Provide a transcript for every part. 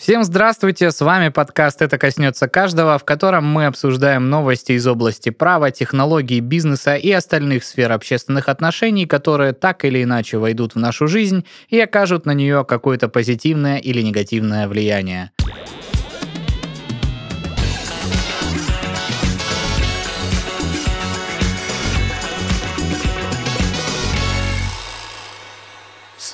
Всем здравствуйте, с вами подкаст «Это коснется каждого», в котором мы обсуждаем новости из области права, технологий, бизнеса и остальных сфер общественных отношений, которые так или иначе войдут в нашу жизнь и окажут на нее какое-то позитивное или негативное влияние.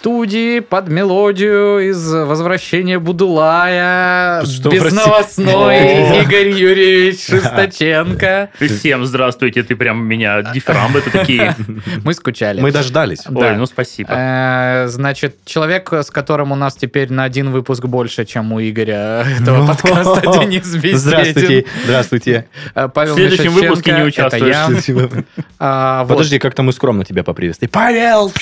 Студии под мелодию из «Возвращения Будулая» Что, безновостной Игорь Юрьевич Шесточенко. Всем здравствуйте, ты прям меня дифирамбы такие. Мы скучали. Мы дождались. Да. Ой, ну спасибо. Э, Значит, человек, с которым у нас теперь на один выпуск больше, чем у Игоря этого подкаста, Денис Бездетин. Здравствуйте. Здравствуйте. Э, Павел В следующем выпуске не это участвуешь. А. Подожди, как-то мы скромно тебя поприветствовали. Павел!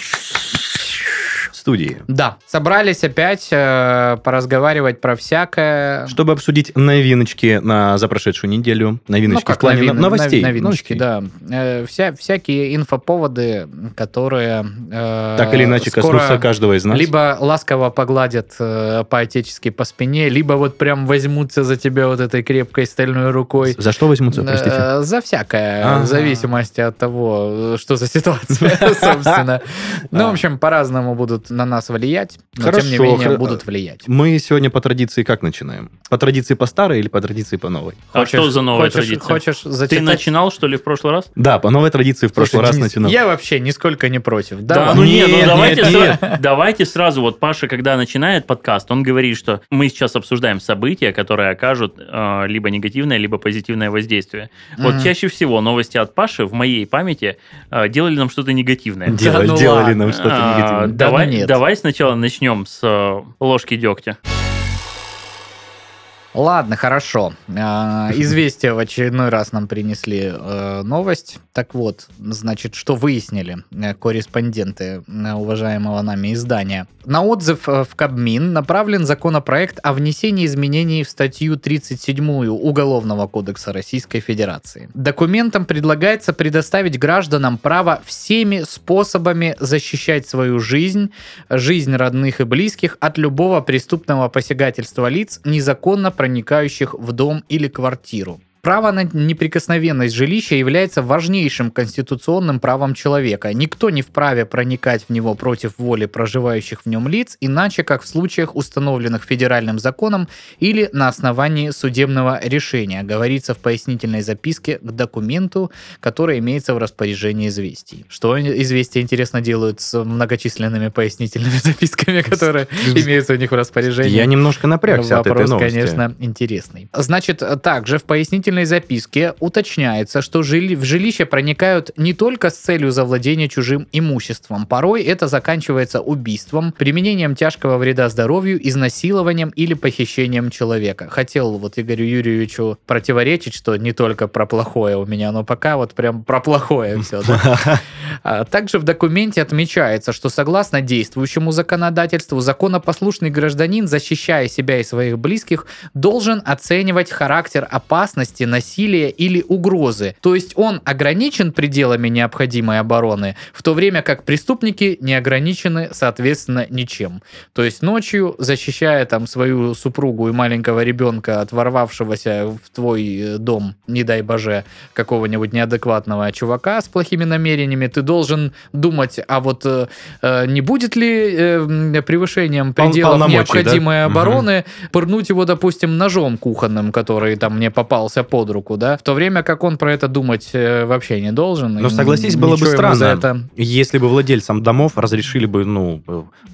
Студии. Да, собрались опять э, поразговаривать про всякое. Чтобы обсудить новиночки на за прошедшую неделю. Новиночки Ну, как в плане новин- новостей. нов- Новиночки, Новостей. да. Э, вся, всякие инфоповоды, которые... э, Так или иначе скоро коснутся каждого из нас. Либо ласково погладят э, по-отечески по спине, либо вот прям возьмутся за тебя вот этой крепкой стальной рукой. За что возьмутся, простите? Э, За всякое, Ага. в зависимости от того, э, что за ситуация, собственно. Ну, в общем, по-разному будут на нас влиять, но тем не Хорошо, менее хо- будут влиять. Мы сегодня по традиции как начинаем? По традиции по старой или по традиции по новой? А что за новая хочешь- традиция? Хочешь Ты зачитать? начинал, что ли, в прошлый раз? Да, по новой традиции в прошлый Слушай, раз Денис, начинал. Я вообще нисколько не против. Да, Давай. ну нет, Нет, ну давайте, нет, сра- давайте сразу, вот Паша, когда начинает подкаст, он говорит, что мы сейчас обсуждаем события, которые окажут э, либо негативное, либо позитивное воздействие. Вот Мгм. чаще всего новости от Паши в моей памяти э, делали нам что-то негативное. Делали, ну делали нам что-то А, негативное. Да давай, ну нет. Давай сначала начнем с э, ложки дегтя. Ладно, хорошо. А, Известие в очередной раз нам принесли э, новость. Так вот, значит, что выяснили э, корреспонденты э, уважаемого нами издания. На отзыв в Кабмин направлен законопроект о внесении изменений в статью 37 Уголовного кодекса Российской Федерации. Документом предлагается предоставить гражданам право всеми способами защищать свою жизнь, жизнь родных и близких от любого преступного посягательства лиц, незаконно проникающих в дом или квартиру. Право на неприкосновенность жилища является важнейшим конституционным правом человека. Никто не вправе проникать в него против воли проживающих в нем лиц, иначе как в случаях, установленных федеральным законом или на основании судебного решения, говорится в пояснительной записке к документу, который имеется в распоряжении известий. Что известия, интересно, делают с многочисленными пояснительными записками, которые имеются у них в распоряжении? Я немножко напрягся от этой Вопрос, новости. конечно, интересный. Значит, также в пояснительной записке уточняется, что жили- в жилище проникают не только с целью завладения чужим имуществом. Порой это заканчивается убийством, применением тяжкого вреда здоровью, изнасилованием или похищением человека. Хотел вот Игорю Юрьевичу противоречить, что не только про плохое у меня, но пока вот прям про плохое все. А Также в документе отмечается, что согласно действующему законодательству, законопослушный гражданин, защищая себя и своих близких, должен оценивать характер опасности, насилия или угрозы. То есть он ограничен пределами необходимой обороны, в то время как преступники не ограничены, соответственно, ничем. То есть ночью, защищая там свою супругу и маленького ребенка от ворвавшегося в твой э, дом, не дай боже, какого-нибудь неадекватного чувака с плохими намерениями, ты должен думать, а вот э, э, не будет ли э, превышением пределов необходимой да? обороны пырнуть его, допустим, ножом кухонным, который там мне попался под руку, да, в то время как он про это думать э, вообще не должен. Но согласись, было бы странно, это если бы владельцам домов разрешили бы, ну,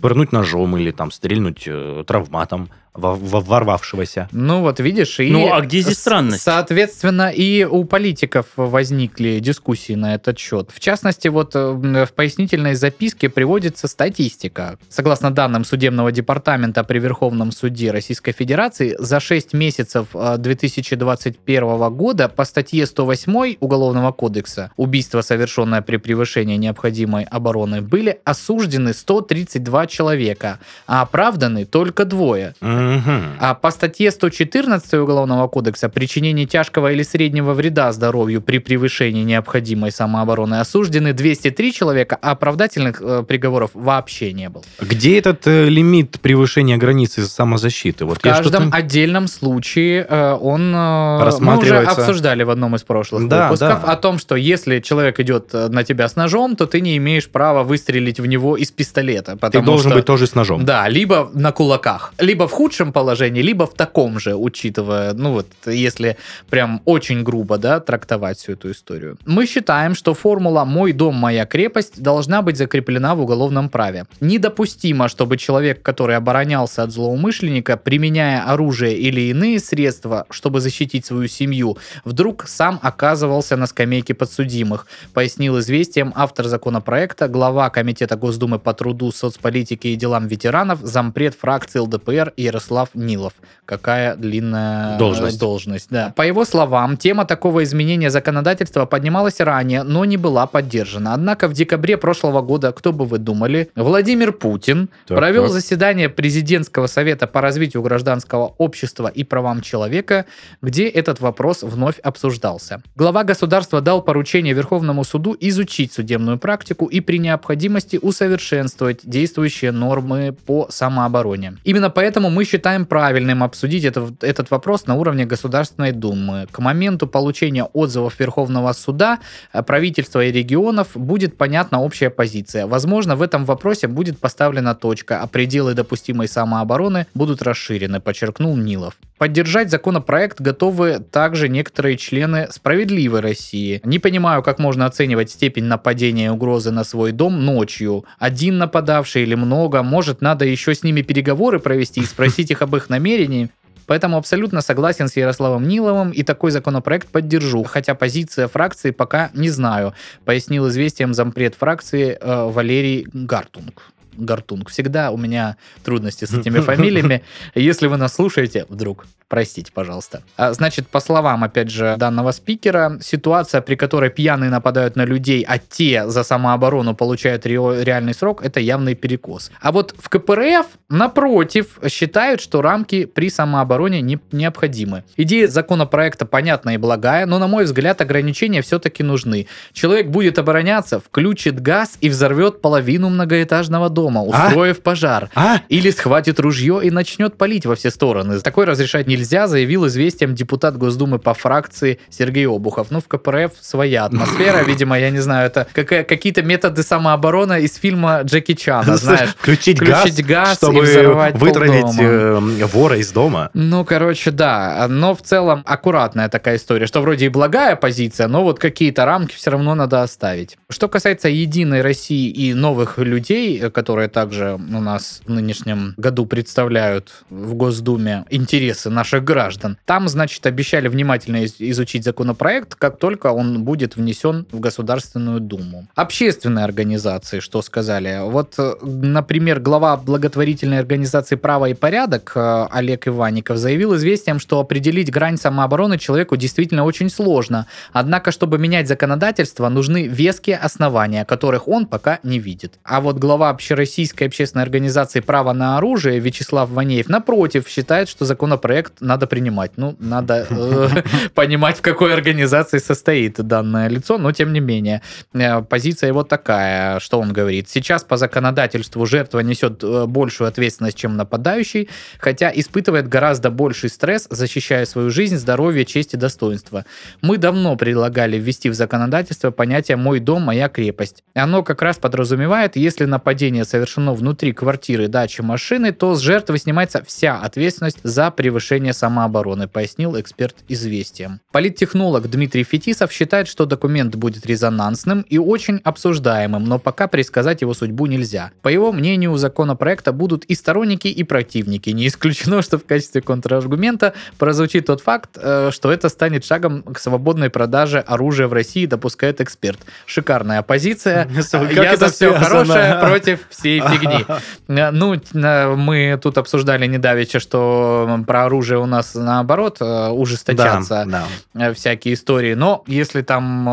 пырнуть ножом или там стрельнуть э, травматом ворвавшегося. Ну вот видишь, и Ну, а где здесь странность? Соответственно, и у политиков возникли дискуссии на этот счет. В частности, вот э, в пояснительной записке приводится статистика. Согласно данным судебного департамента при Верховном суде Российской Федерации, за 6 месяцев э, 2021 года по статье 108 Уголовного кодекса убийство, совершенное при превышении необходимой обороны, были осуждены 132 человека, а оправданы только двое. М. Мгм. А по статье 114 Уголовного кодекса причинение тяжкого или среднего вреда здоровью при превышении необходимой самообороны осуждены 203 человека, а оправдательных э, приговоров вообще не было. Где этот э, лимит превышения границы самозащиты? Вот В каждом отдельном случае э, он... э, Мы уже Рассматривается. обсуждали в одном из прошлых Да, выпусков да. о том, что если человек идет э, на тебя с ножом, то ты не имеешь права выстрелить в него из пистолета. Ты должен что- быть тоже с ножом. Да, либо на кулаках, либо в худшем положении, либо в таком же, учитывая, ну вот, если прям очень грубо, да, трактовать всю эту историю. Мы считаем, что формула «мой дом, моя крепость» должна быть закреплена в уголовном праве. Недопустимо, чтобы человек, который оборонялся от злоумышленника, применяя оружие или иные средства, чтобы защитить свою семью, вдруг сам оказывался на скамейке подсудимых, пояснил известием автор законопроекта, глава Комитета Госдумы по труду, соцполитике и делам ветеранов, зампред фракции ЛДПР Ярослав Нилов. Какая длинная Должность. должность, да. По его словам, тема такого изменения законодательства поднималась ранее, но не была поддержана. Однако в декабре прошлого года, кто бы вы думали, Владимир Путин Так, провел так. заседание президентского совета по развитию гражданского общества и правам человека, где этот вопрос вновь обсуждался. Глава государства дал поручение Верховному суду изучить судебную практику и при необходимости усовершенствовать действующие нормы по самообороне. Именно поэтому мы считаем правильным обсудить это- этот вопрос на уровне Государственной Думы. К моменту получения отзывов Верховного суда э, правительства и регионов будет понятна общая позиция. Возможно, в этом вопросе будет поставлена точка, а пределы допустимой самообороны будут расширены, подчеркнул Нилов. Поддержать законопроект готовы также некоторые члены «Справедливой России». Не понимаю, как можно оценивать степень нападения и угрозы на свой дом ночью. Один нападавший или много, может, надо еще с ними переговоры провести и спросить их об их намерении. Поэтому абсолютно согласен с Ярославом Ниловым и такой законопроект поддержу, хотя позиция фракции пока не знаю, пояснил известием зампред фракции э, Валерий Гартунг. Гартунг. Всегда у меня трудности с этими фамилиями. Если вы нас слушаете, вдруг, простите, пожалуйста. А, Значит, по словам, опять же, данного спикера, ситуация, при которой пьяные нападают на людей, а те за самооборону получают ре- реальный срок, это явный перекос. А вот в КПРФ, напротив, считают, что рамки при самообороне не- необходимы. Идея законопроекта понятна и благая, но, на мой взгляд, ограничения все-таки нужны. Человек будет обороняться, включит газ и взорвет половину многоэтажного дома, А? устроив пожар. А? Или схватит ружье и начнет палить во все стороны. Такое разрешать нельзя, заявил известием депутат Госдумы по фракции Сергей Обухов. Ну, в КПРФ своя атмосфера, видимо, я не знаю, это какие-то методы самообороны из фильма Джеки Чана, знаешь. Включить, включить газ, газ и чтобы взорвать вытравить э, вора из дома. Ну, короче, да. Но в целом аккуратная такая история, что вроде и благая позиция, но вот какие-то рамки все равно надо оставить. Что касается Единой России и новых людей, э, которые также у нас в нынешнем году представляют в Госдуме интересы наших граждан, там, значит, обещали внимательно из- изучить законопроект, как только он будет внесен в Государственную Думу. Общественные организации, что сказали? Вот, э, например, глава благотворительной организации «Право и порядок» э, Олег Иванников заявил известием, что определить грань самообороны человеку действительно очень сложно. Однако, чтобы менять законодательство, нужны веские основания, которых он пока не видит. А вот глава общероссийской общественной организации «Право на оружие» Вячеслав Ванеев, напротив, считает, что законопроект надо принимать. Ну, надо э, понимать, в какой организации состоит данное лицо, но тем не менее. Э, Позиция его такая, что он говорит. Сейчас по законодательству жертва несет э, большую ответственность, чем нападающий, хотя испытывает гораздо больший стресс, защищая свою жизнь, здоровье, честь и достоинство. Мы давно предлагали ввести в законодательство понятие «мой дом, моя крепость». Оно как раз подразумевает, если нападение совершено внутри квартиры, дачи, машины, то с жертвы снимается вся ответственность за превышение самообороны, пояснил эксперт известием. Политтехнолог Дмитрий Фетисов считает, что документ будет резонансным и очень обсуждаемым, но пока предсказать его судьбу нельзя. По его мнению, у законопроекта будут и сторонники, и противники. Не исключено, что в качестве контраргумента прозвучит тот факт, э, что это станет шагом к свободной продаже оружия в России, допускает эксперт. Шикарная позиция. Как Я за все хорошее против всей фигни. Э, Ну, э, мы тут обсуждали недавеча, что про оружие у нас наоборот э, ужесточатся Да, да. всякие истории. Но если там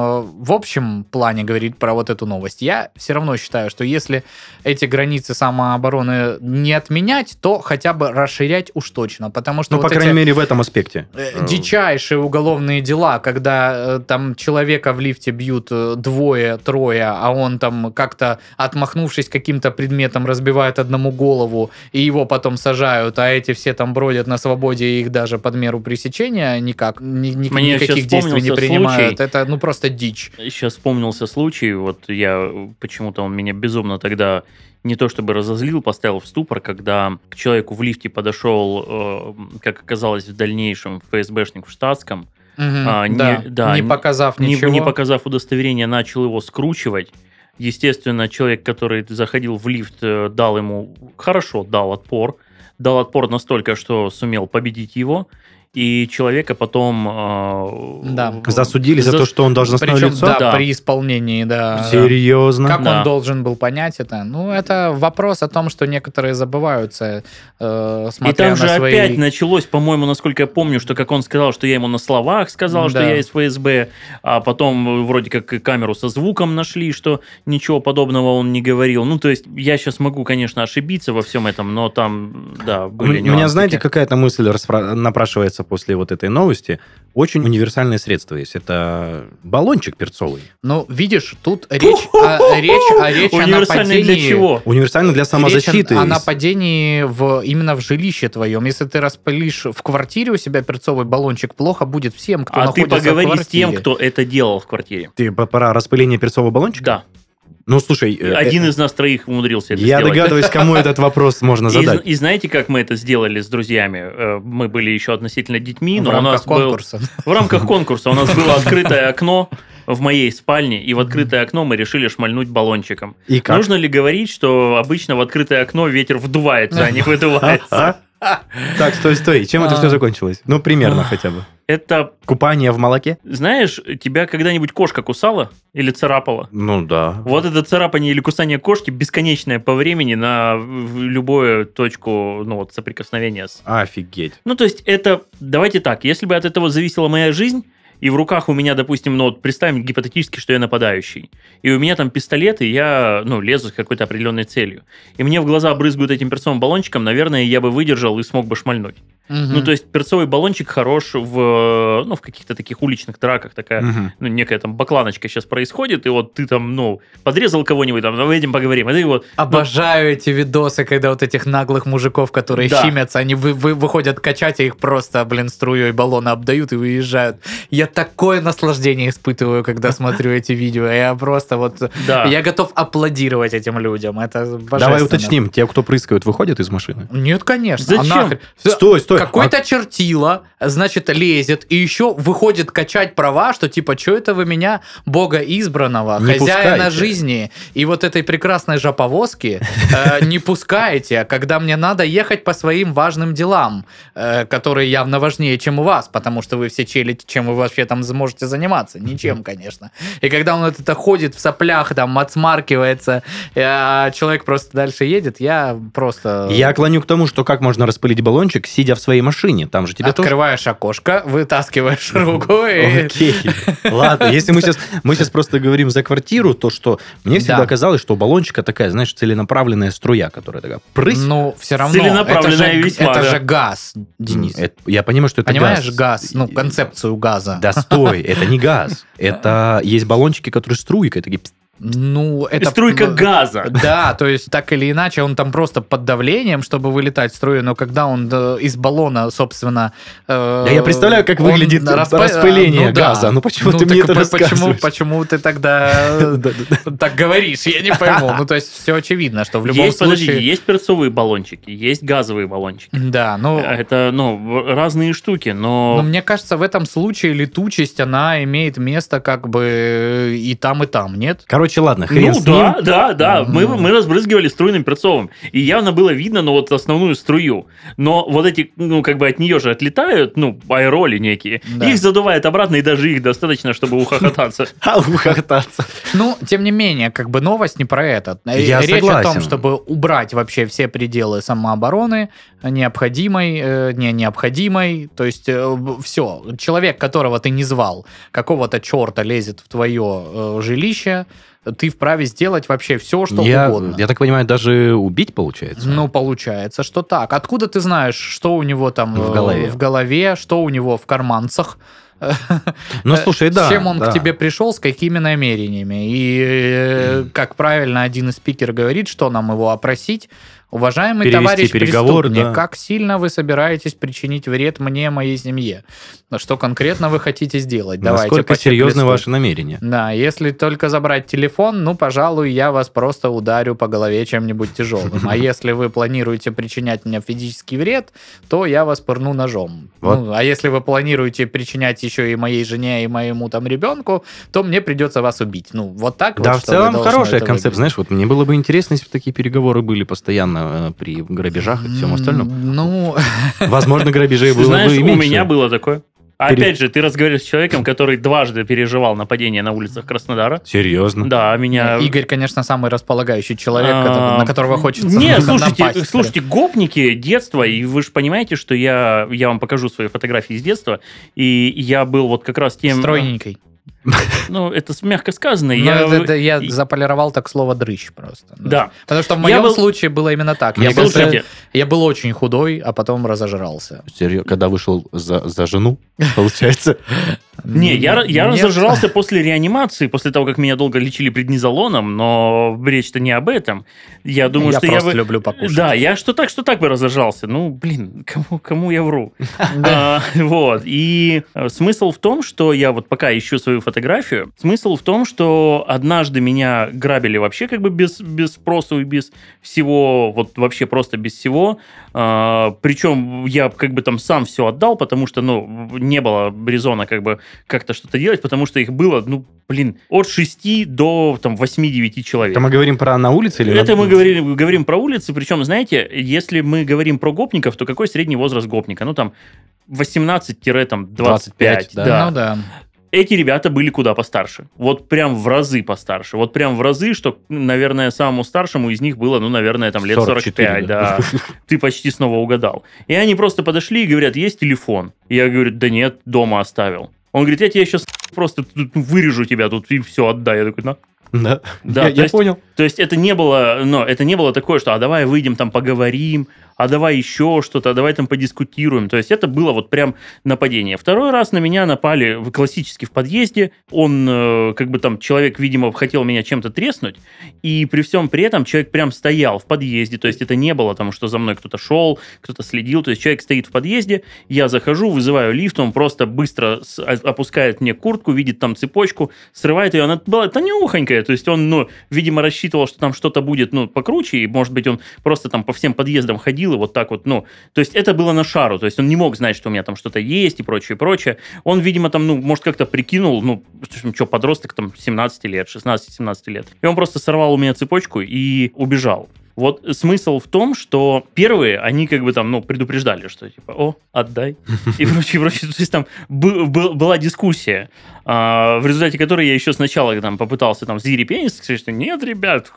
в общем плане говорить про вот эту новость, я все равно считаю, что если эти границы самообороны не отменять, то хотя бы расширять уж точно. Потому что Ну, вот по крайней мере, в этом аспекте. дичайшие уголовные дела, когда там человека в лифте бьют двое, трое, а он там как-то отмахнувшись каким-то предметом разбивает одному голову, и его потом сажают, а эти все там бродят на свободе, и их даже под меру пресечения никак, ни- ни- Мне никаких действий не принимают. случай. Это ну просто дичь. Сейчас вспомнился случай, вот я почему-то он меня безумно тогда не то чтобы разозлил, поставил в ступор, когда к человеку в лифте подошел, э, как оказалось в дальнейшем, ФСБшник в штатском, Мгм, А, не- да, не- показав не, ничего. не показав удостоверение, начал его скручивать. Естественно, человек, который заходил в лифт, э, дал ему хорошо, дал отпор. Дал отпор настолько, что сумел победить его. И человека потом... э, Да. Засудили за за- то, что он должностное Причем, лицо? да, Да. при исполнении, да. Серьезно? Как Да. он должен был понять это? Ну, это вопрос о том, что некоторые забываются, э, И смотря там на же свои... опять началось, по-моему, насколько я помню, что как он сказал, что я ему на словах сказал, что Да. я из ФСБ, а потом вроде как и камеру со звуком нашли, что ничего подобного он не говорил. Ну, то есть я сейчас могу, конечно, ошибиться во всем этом, но там, да, У были меня, нюансики. знаете, какая-то мысль распра- напрашивается после вот этой новости. Очень универсальное средство есть. Это баллончик перцовый. Ну, видишь, тут речь, о, речь, о, речь о нападении... для чего? Универсальный для самозащиты. Речь о, о нападении в, именно в жилище твоем. Если ты распылишь в квартире у себя перцовый баллончик, плохо будет всем, кто А ты находится в поговори с квартире. тем, кто это делал в квартире. Ты про распыление перцового баллончика? Да. Ну, слушай, э, Один э, из нас троих умудрился это я сделать. догадываюсь, кому этот вопрос можно задать. и знаете, как мы это сделали с друзьями? Э, Мы были еще относительно детьми, в но у нас был в рамках конкурса у нас было открытое окно в моей спальне, и в открытое окно мы решили шмальнуть баллончиком. И как? Нужно ли говорить, что обычно в открытое окно ветер вдувается, а не выдувается? Так, стой, стой. Чем это А. все закончилось? Ну, примерно хотя бы. Это, Купание в молоке? знаешь, тебя когда-нибудь кошка кусала или царапала? Ну, да. Вот это царапание или кусание кошки бесконечное по времени на любую точку ну, вот, соприкосновения с Офигеть. Ну, то есть это, давайте так, если бы от этого зависела моя жизнь, и в руках у меня, допустим, ну вот представим гипотетически, что я нападающий, и у меня там пистолет, и я, ну, лезу с какой-то определенной целью, и мне в глаза брызгают этим перцовым баллончиком, наверное, я бы выдержал и смог бы шмальнуть. Ну, то есть перцовый баллончик хорош в, ну, в каких-то таких уличных драках, такая, Мгм. ну, некая там бакланочка сейчас происходит, и вот ты там, ну, подрезал кого-нибудь, там, давай этим поговорим, а ты вот, Обожаю эти видосы, когда вот этих наглых мужиков, которые Да. щимятся, они вы- вы- выходят качать, а их просто, блин, струей баллона обдают и уезжают. Я такое наслаждение испытываю, когда смотрю эти видео. Я просто вот... да. Я готов аплодировать этим людям. Это. Давай уточним. Те, кто прыскают, выходят из машины? Нет, конечно. А Зачем? нахрен? Стой, стой. Какой-то чертила, значит, лезет и еще выходит качать права, что типа, что это вы меня, бога избранного, Не хозяина пускаете. жизни и вот этой прекрасной жоповозки э, не пускаете, когда мне надо ехать по своим важным делам, э, которые явно важнее, чем у вас, потому что вы все челите, чем вы вообще там можете заниматься. Ничем, конечно. И когда он это ходит в соплях, там, отсмаркивается, э, а человек просто дальше едет, я просто... Я клоню к тому, что как можно распылить баллончик, сидя в своей машине. Там же тебе тоже... Открываешь окошко, вытаскиваешь руку и... Окей. Ладно, если мы сейчас, мы сейчас просто говорим за квартиру, то что мне всегда Да. казалось, что у баллончика такая, знаешь, целенаправленная струя, которая такая прысь. Ну, все равно, Целенаправленная это, же, весьма, это да. же газ, Денис. Это- я понимаю, что это Понимаешь, газ. газ, ну, концепцию газа. Да стой, это не газ. Это есть баллончики, которые струйкой такие... пс- Ну, это... Струйка ну, газа. Да, то есть так или иначе он там просто под давлением, чтобы вылетать струю, но когда он э, из баллона, собственно... э, Да я представляю, как выглядит распа- распыление ну да. газа. Ну почему Ну ты мне это по- почему, почему ты тогда э, так говоришь? Я не пойму. Ну, то есть все очевидно, что в любом случае... есть перцовые баллончики, есть газовые баллончики. Да, ну... Это, ну, разные штуки, Но но... мне кажется, в этом случае летучесть, она имеет место как бы и там, и там, нет? Короче, короче, ладно, хрен ну с да, ним. да, да. Мы, М. мы разбрызгивали струйным перцовым. И явно было видно, ну, вот основную струю. Но вот эти, ну, как бы от нее же отлетают, ну, аэроли некие. Да. Их задувает обратно, и даже их достаточно, чтобы ухохотаться. А ухохотаться. Ну, тем не менее, как бы новость не про это. Э, Я Речь о том, чтобы убрать вообще все пределы самообороны, необходимой, э, не необходимой. То есть все, человек, которого ты не звал, какого-то черта лезет в твое э, жилище, ты вправе сделать вообще все, что я, угодно. я так понимаю, даже убить получается? Ну, получается, что так. Откуда ты знаешь, что у него там В э, голове. в голове, что у него в карманцах? ну, Э, слушай, да. С чем он да. к тебе пришел, с какими намерениями. И, э, как правильно один из спикеров говорит, что нам его опросить. Уважаемый Перевести товарищ переговоры, преступник, да. как сильно вы собираетесь причинить вред мне, моей семье? Что конкретно вы хотите сделать? Давайте Насколько серьезны чек-листу. ваши намерения? Да, если только забрать телефон, ну, пожалуй, я вас просто ударю по голове чем-нибудь тяжелым. А если вы планируете причинять мне физический вред, то я вас пырну ножом. Вот. Ну, а если вы планируете причинять еще и моей жене, и моему там ребенку, то мне придется вас убить. Ну, вот так Да, вот. в что вы целом концепт. выглядеть. Знаешь, вот мне было бы интересно, если бы такие переговоры были постоянно э, при грабежах и всем остальном. Ну, Возможно, грабежей было знаешь, бы и у меньше. меня было такое. А Пере- Опять же, ты разговариваешь с человеком, который дважды переживал нападение на улицах Краснодара. Серьезно? Да, меня... Игорь, конечно, самый располагающий человек, А, на которого хочется Нет, на- слушайте, напасть. слушайте, гопники детства, и вы же понимаете, что я, я вам покажу свои фотографии из детства, и я был вот как раз тем... Стройненький. Ну, это мягко сказано. Ну, я, это- это я заполировал так слово дрыщ просто. Да. Потому что в моем был- случае было именно так. Я был, я был очень худой, а потом разожрался. Серьё- Когда вышел за, за жену, получается. Не, я, я разожрался после реанимации, после того, как меня долго лечили преднизолоном, но речь-то не об этом. Я думаю, я что я просто бы... люблю покушать. Да, я что так, что так бы разожрался. Ну, блин, кому, кому я вру? А, Вот. И э, смысл в том, что я вот пока ищу свою фотографию, смысл в том, что однажды меня грабили вообще как бы без, без спроса и без всего, вот вообще просто без всего. А, Причем я как бы там сам все отдал, потому что, ну, не было резона как бы как-то что-то делать, потому что их было, ну, блин, от 6 до там 8-9 человек. Это мы говорим про на улице или Это на- мы говорим, говорим про улицы, причем, знаете, если мы говорим про гопников, то какой средний возраст гопника? Ну, там, 18-25, 25, да. да. Ну да. Эти ребята были куда постарше. Вот прям в разы постарше. Вот прям в разы, что, наверное, самому старшему из них было, ну, наверное, там лет 44, 45, да. Ты почти снова угадал. И они просто подошли и говорят, есть телефон? Я говорю, да нет, дома оставил. Он говорит, я тебе сейчас просто вырежу тебя тут и все отдай. Я такой, на. Да, Да, я, я есть- понял. То есть это не было, но это не было такое, что а давай выйдем там поговорим, а давай еще что-то, а давай там подискутируем. То есть это было вот прям нападение. Второй раз на меня напали классически в подъезде. Он э, как бы там человек, видимо, хотел меня чем-то треснуть, и при всем при этом человек прям стоял в подъезде. То есть это не было там, что за мной кто-то шел, кто-то следил. То есть человек стоит в подъезде, я захожу, вызываю лифт, он просто быстро опускает мне куртку, видит там цепочку, срывает ее, она была тонюхонькая, то есть он, ну, видимо, рассчитывал, что там что-то будет, ну, покруче, и, может быть, он просто там по всем подъездам ходил и вот так вот, ну, то есть это было на шару, то есть он не мог знать, что у меня там что-то есть и прочее, прочее. Он, видимо, там, ну, может, как-то прикинул, ну, что, подросток там 17 лет, 16-17 лет. И он просто сорвал у меня цепочку и убежал. Вот смысл в том, что первые, они как бы там, ну, предупреждали, что типа, о, отдай, и прочее, прочее. То есть там бы- бы- была дискуссия, а, в результате которой я еще сначала там попытался там зирепениться, сказать, что нет, ребят,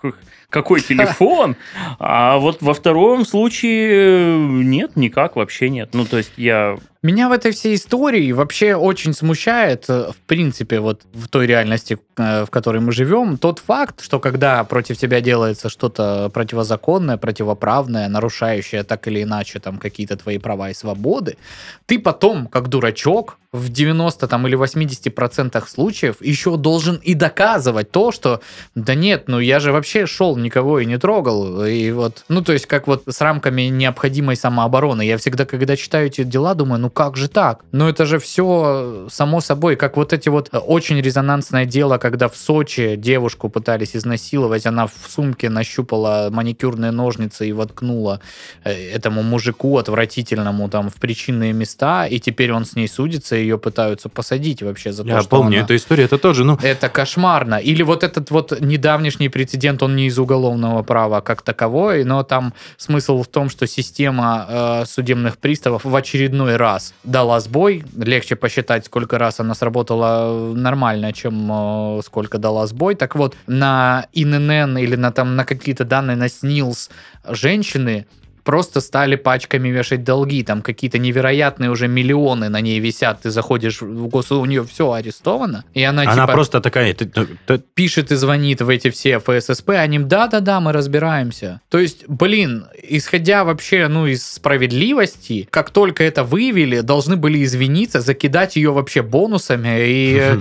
какой телефон? А вот во втором случае нет, никак, вообще нет. Ну, то есть я... Меня в этой всей истории вообще очень смущает, э, в принципе, вот в той реальности, э, в которой мы живем, тот факт, что когда против тебя делается что-то противозаконное, противоправное, нарушающее так или иначе там какие-то твои права и свободы, ты потом, как дурачок, в 90 там, или 80% случаев еще должен и доказывать то, что да нет, ну я же вообще шел, никого и не трогал. И вот, ну то есть как вот с рамками необходимой самообороны. Я всегда, когда читаю эти дела, думаю, ну как же так? Ну это же все само собой, как вот эти вот э, очень резонансное дело, когда в Сочи девушку пытались изнасиловать, она в сумке нащупала маникюрные ножницы и воткнула э, этому мужику отвратительному там в причинные места, и теперь он с ней судится, ее пытаются посадить вообще за то, Я что помню она- эту историю, это тоже, ну, Это кошмарно. Или вот этот вот недавнешний прецедент, он не из уголовного права как таковой, но там смысл в том, что система э, судебных приставов в очередной раз дала сбой. Легче посчитать, сколько раз она сработала э, нормально, чем э, сколько дала сбой. Так вот, на ИНН или на, там, на какие-то данные на СНИЛС женщины просто стали пачками вешать долги, там какие-то невероятные уже миллионы на ней висят, ты заходишь в гос, у нее все арестовано, и она, она типа просто такая... ты- ты- пишет и звонит в эти все ФССП, они да-да-да, мы разбираемся. То есть, блин, исходя вообще, ну, из справедливости, как только это выявили, должны были извиниться, закидать ее вообще бонусами, и э,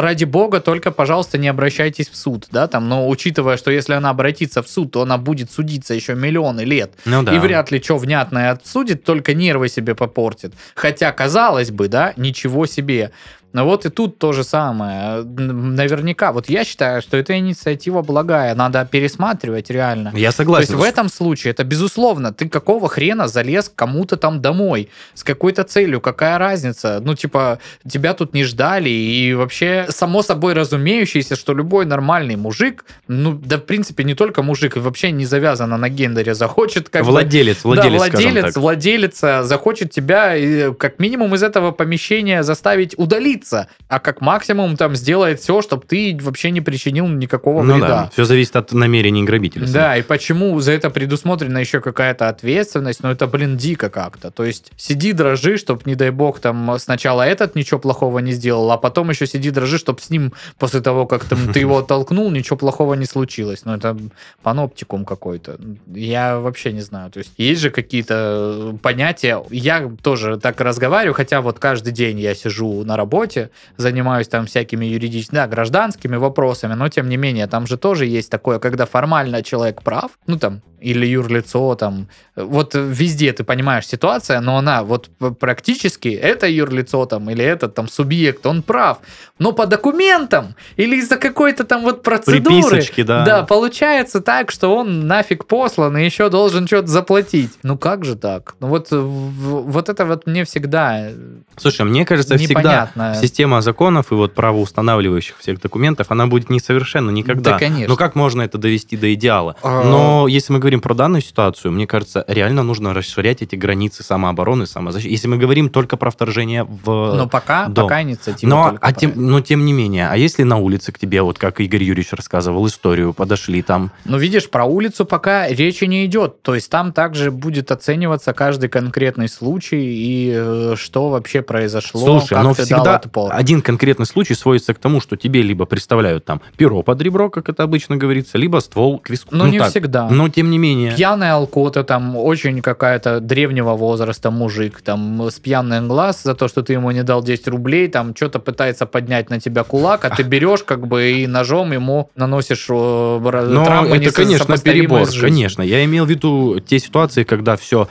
ради бога, только, пожалуйста, не обращайтесь в суд, да, там, но учитывая, что если она обратится в суд, то она будет судиться еще миллионы лет, Ну да. И вряд ли что внятное отсудит, только нервы себе попортит. Хотя, казалось бы, да, ничего себе. Но вот и тут то же самое. Наверняка, вот я считаю, что эта инициатива благая, надо пересматривать реально. Я То согласен. есть в этом случае это безусловно, ты какого хрена залез кому-то там домой с какой-то целью, какая разница? Ну, типа, тебя тут не ждали, и вообще само собой разумеющееся, что любой нормальный мужик, ну, да, в принципе, не только мужик, и вообще не завязано на гендере, захочет как бы- Владелец, да, владелец, владелец, владелица захочет тебя э, как минимум из этого помещения заставить удалиться, а как максимум там сделает все, чтобы ты вообще не причинил никакого Ну вреда. да, все зависит от намерений грабителя. Да, и почему за это предусмотрена еще какая-то ответственность, ну это, блин, дико как-то. То есть сиди, дрожи, чтоб, не дай бог, там сначала этот ничего плохого не сделал, а потом еще сиди, дрожи, чтоб с ним после того, как там, ты его оттолкнул, ничего плохого не случилось. Ну это паноптикум какой-то. Я вообще не знаю. То есть есть же какие-то э, понятия. Я тоже так разговариваю, хотя вот каждый день я сижу на работе, занимаюсь там всякими юридическими, да, гражданскими вопросами, но тем не менее, там же тоже есть такое, когда формально человек прав, ну там, или юрлицо, там, вот везде ты понимаешь ситуация, но она вот практически, это юрлицо там, или этот там субъект, он прав, но по документам, или из-за какой-то там вот процедуры, Приписочки, да. да, получается так, что он нафиг послан и еще должен что-то заплатить. Ну как же так? Ну вот, вот это вот мне всегда э, Слушай, мне кажется, всегда непонятно. Система законов и вот правоустанавливающих всех документов, она будет несовершенна никогда. Да, конечно. Но как можно это довести до идеала? А. Но если мы говорим про данную ситуацию, мне кажется, реально нужно расширять эти границы самообороны, самозащиты. Если мы говорим только про вторжение в... Но пока, дом. пока инициатива но, только а тем, но тем не менее, а если на улице к тебе, вот как Игорь Юрьевич рассказывал историю, подошли там, Ну, видишь, про улицу пока речи не идет. То есть там также будет оцениваться каждый конкретный случай и э, что вообще произошло. Слушай, как но ты дал всегда отпор. один конкретный случай сводится к тому, что тебе либо представляют там перо под ребро, как это обычно говорится, либо ствол к виску. Но не так. всегда. Но тем не менее. Пьяный алкота, там очень какая-то древнего возраста мужик, там с пьяный глаз за то, что ты ему не дал 10 рублей, там что-то пытается поднять на тебя кулак, а ты берешь как бы и ножом ему наносишь Но травмы это, конечно, перебор, конечно. Я имел в виду те ситуации, когда все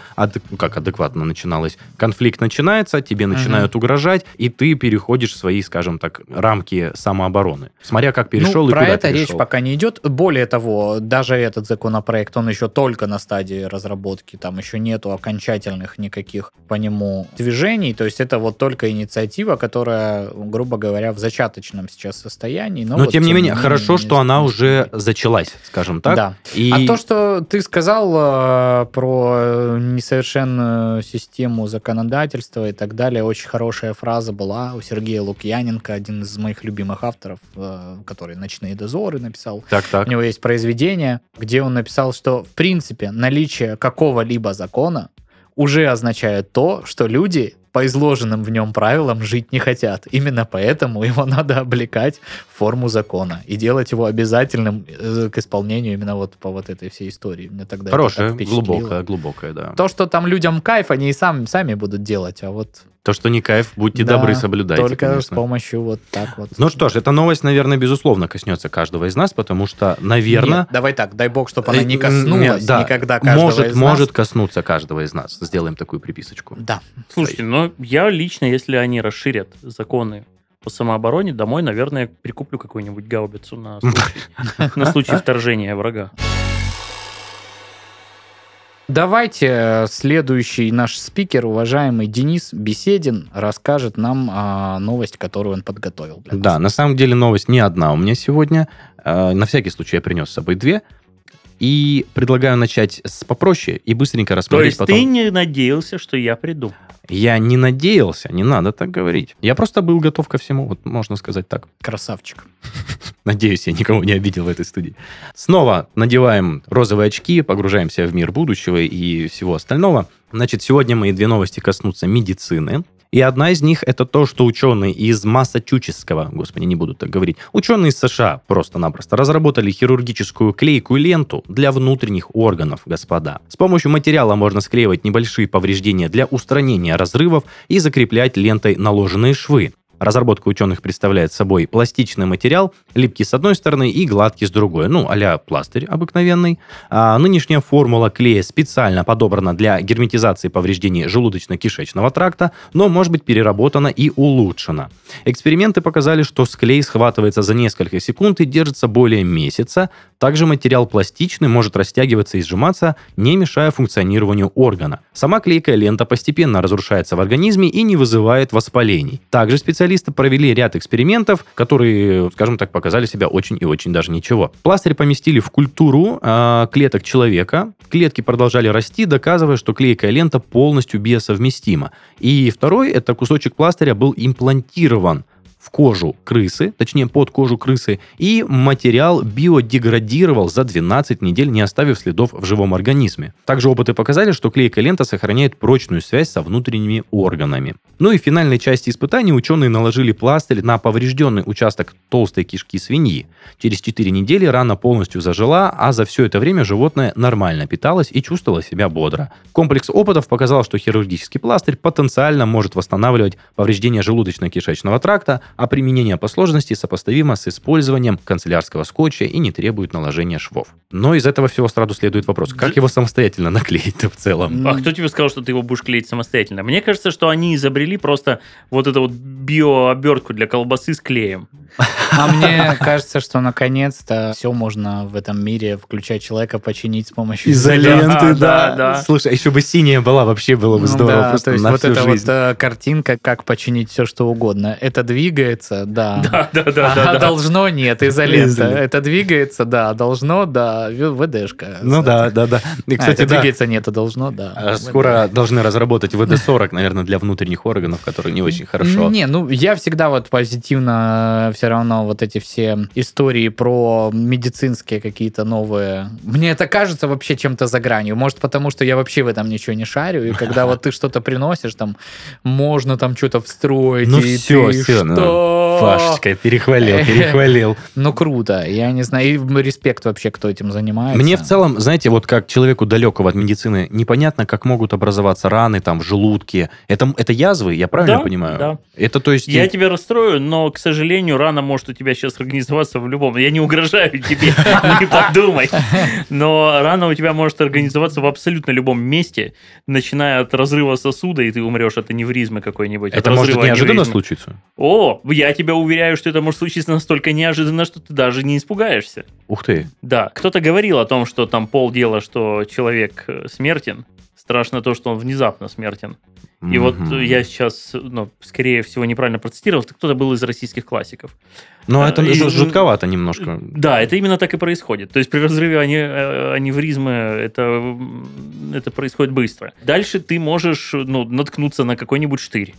как адекватно начиналось. Конфликт начинается, тебе начинают угрожать, и ты переходишь свои, скажем так, рамки самообороны. Смотря как перешел ну, и про куда это перешел. речь пока не идет. Более того, даже этот законопроект, он еще только на стадии разработки, там еще нету окончательных никаких по нему движений. То есть это вот только инициатива, которая, грубо говоря, в зачаточном сейчас состоянии. Но, Но вот тем не менее, хорошо, не- что она уже зачалась, скажем так. Да. И... А то, что ты сказал э, про несовершенную систему законодательства и так далее, очень хорошая фраза была у Сергея Лукьяненко, один из моих любимых авторов, э, который «Ночные дозоры» написал. Так, так. У него есть произведение, где он написал, что, в принципе, наличие какого-либо закона уже означает то, что люди по изложенным в нем правилам жить не хотят. Именно поэтому его надо облекать в форму закона и делать его обязательным э, к исполнению именно вот по вот этой всей истории. Мне тогда это Хорошая, впечатлило. глубокая, глубокая, да. То, что там людям кайф, они и сам, сами будут делать, а вот То, что не кайф, будьте Да, добры, соблюдайте, только с конечно. помощью вот так вот. Ну что ж, эта новость, наверное, безусловно коснется каждого из нас, потому что, наверное... Нет, давай так, дай бог, чтобы она не Э, коснулась нет, да, никогда каждого может, из может нас. коснуться каждого из нас. Сделаем такую приписочку. Да. Слушайте, но я лично, если они расширят законы по самообороне, домой, наверное, прикуплю какую-нибудь гаубицу на случай, на случай вторжения врага. Давайте э, следующий наш спикер, уважаемый Денис Беседин, расскажет нам а, новость, которую он подготовил. Для Да, нас. на самом деле новость не одна у меня сегодня. Э, На всякий случай я принес с собой две. И предлагаю начать с попроще и быстренько То рассмотреть есть потом. ты не надеялся, что я приду? Я не надеялся, не надо так говорить. Я просто был готов ко всему, вот можно сказать так. Красавчик. Надеюсь, я никого не обидел в этой студии. Снова надеваем розовые очки, погружаемся в мир будущего и всего остального. Значит, сегодня мои две новости коснутся медицины. И одна из них это то, что ученые из Массачусетского, господи, не буду так говорить, ученые из США просто-напросто разработали хирургическую клейкую ленту для внутренних органов, господа. С помощью материала можно склеивать небольшие повреждения для устранения разрывов и закреплять лентой наложенные швы. Разработка ученых представляет собой пластичный материал, липкий с одной стороны и гладкий с другой, ну, а пластырь обыкновенный. А нынешняя формула клея специально подобрана для герметизации повреждений желудочно-кишечного тракта, но может быть переработана и улучшена. Эксперименты показали, что склей схватывается за несколько секунд и держится более месяца. Также материал пластичный, может растягиваться и сжиматься, не мешая функционированию органа. Сама клейкая лента постепенно разрушается в организме и не вызывает воспалений. Также специалисты провели ряд экспериментов, которые, скажем так, показали себя очень и очень даже ничего. Пластырь поместили в культуру э, клеток человека. Клетки продолжали расти, доказывая, что клейкая лента полностью биосовместима. И второй, это кусочек пластыря был имплантирован в кожу крысы, точнее под кожу крысы, и материал биодеградировал за 12 недель, не оставив следов в живом организме. Также опыты показали, что клейкая лента сохраняет прочную связь со внутренними органами. Ну и в финальной части испытаний ученые наложили пластырь на поврежденный участок толстой кишки свиньи. Через 4 недели рана полностью зажила, а за все это время животное нормально питалось и чувствовало себя бодро. Комплекс опытов показал, что хирургический пластырь потенциально может восстанавливать повреждения желудочно-кишечного тракта, а применение по сложности сопоставимо с использованием канцелярского скотча и не требует наложения швов. Но из этого всего сразу следует вопрос, как его самостоятельно наклеить-то в целом? А кто тебе сказал, что ты его будешь клеить самостоятельно? Мне кажется, что они изобрели просто вот эту вот биообертку для колбасы с клеем. А мне кажется, что наконец-то все можно в этом мире, включая человека, починить с помощью Изоленты, да, да. Слушай, а еще бы синяя была, вообще было бы Ну здорово да, то есть на вот всю эта жизнь. вот э, картинка, как починить все, что угодно. Это двигается, да. Да, да, да, А да, да. должно нет, изолента. Это двигается, да, должно, да, ВДшка. Ну да, да, да. И, А, кстати, это да, двигается нет, это должно, да. а скоро должны разработать ВД-40, наверное, для внутренних органов, которые не очень хорошо. Не, ну я всегда вот позитивно все равно вот эти все истории про медицинские какие-то новые. Мне это кажется вообще чем-то за гранью. Может, потому что я вообще в этом ничего не шарю, и когда вот ты что-то приносишь, там можно там что-то встроить. Ну и всё, ты всё, ну, что? Пашечка, перехвалил, перехвалил. Ну круто, я не знаю, и респект вообще, кто этим занимается. Мне в целом, знаете, вот как человеку далекого от медицины, непонятно, как могут образоваться раны там в желудке. Это, это язвы, я правильно Да, понимаю? да. Это то есть... Я тебя расстрою, но, к сожалению, рана может у тебя сейчас организоваться в любом... Я не угрожаю тебе, не подумай. Но рана у тебя может организоваться в абсолютно любом месте, начиная от разрыва сосуда, и ты умрешь от аневризмы какой-нибудь. Это может неожиданно случиться? О, я тебя уверяю, что это может случиться настолько неожиданно, что ты даже не испугаешься. Ух ты. Да, кто-то говорил о том, что там полдела, что человек э, смертен. Страшно то, что он внезапно смертен. И вот Мгм. э, я сейчас, ну, скорее всего, неправильно процитировал, это кто-то был из российских классиков. Но это и- жу- жутковато немножко. Да, это именно так и происходит. То есть при разрыве э, аневризмы это, это происходит быстро. Дальше ты можешь ну, наткнуться на какой-нибудь штырь.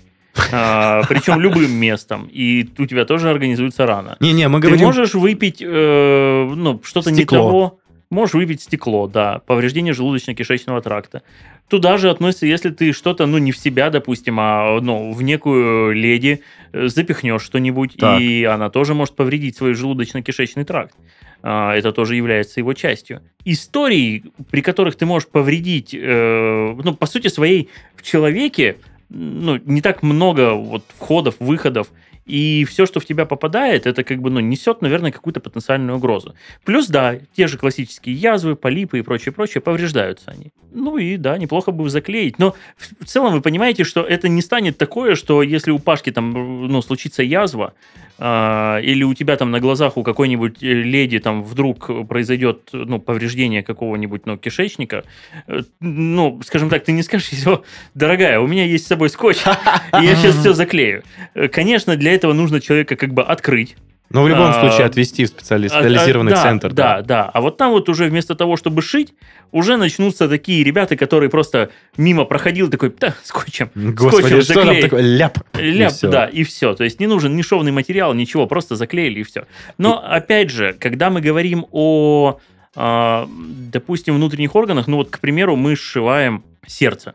А, причем любым местом. И у тебя тоже организуется рана. Не-не, мы Ты говорим... можешь выпить э, ну, что-то не того. Можешь выпить стекло, да, повреждение желудочно-кишечного тракта. Туда же относится, если ты что-то, ну, не в себя, допустим, а ну, в некую леди э, запихнешь что-нибудь, Так. и она тоже может повредить свой желудочно-кишечный тракт. А, Это тоже является его частью. Историй, при которых ты можешь повредить, э, ну, по сути своей, в человеке, ну, не так много вот входов, выходов, и все, что в тебя попадает, это как бы, ну, несет, наверное, какую-то потенциальную угрозу. Плюс, да, те же классические язвы, полипы и прочее, прочее, повреждаются они. Ну и да, неплохо бы заклеить. Но в целом вы понимаете, что это не станет такое, что если у Пашки там, ну, случится язва, а, или у тебя там на глазах у какой-нибудь э, леди там вдруг произойдет ну, повреждение какого-нибудь ну, кишечника, э, ну, скажем так, ты не скажешь, дорогая, у меня есть с собой скотч, и я сейчас все заклею. Э, конечно, для этого нужно человека как бы открыть, Но в любом А, случае отвести в специализированный а, да, центр. Да, да. А вот там вот уже вместо того, чтобы шить, уже начнутся такие ребята, которые просто мимо проходил такой, да, скотчем. Господи, скотчем что там заклеить». такое? Ляп. Ляп, И да, и все. То есть не нужен ни шовный материал, ничего, просто заклеили и все. Но опять же, когда мы говорим о, а, допустим, внутренних органах, ну вот, к примеру, мы сшиваем сердце,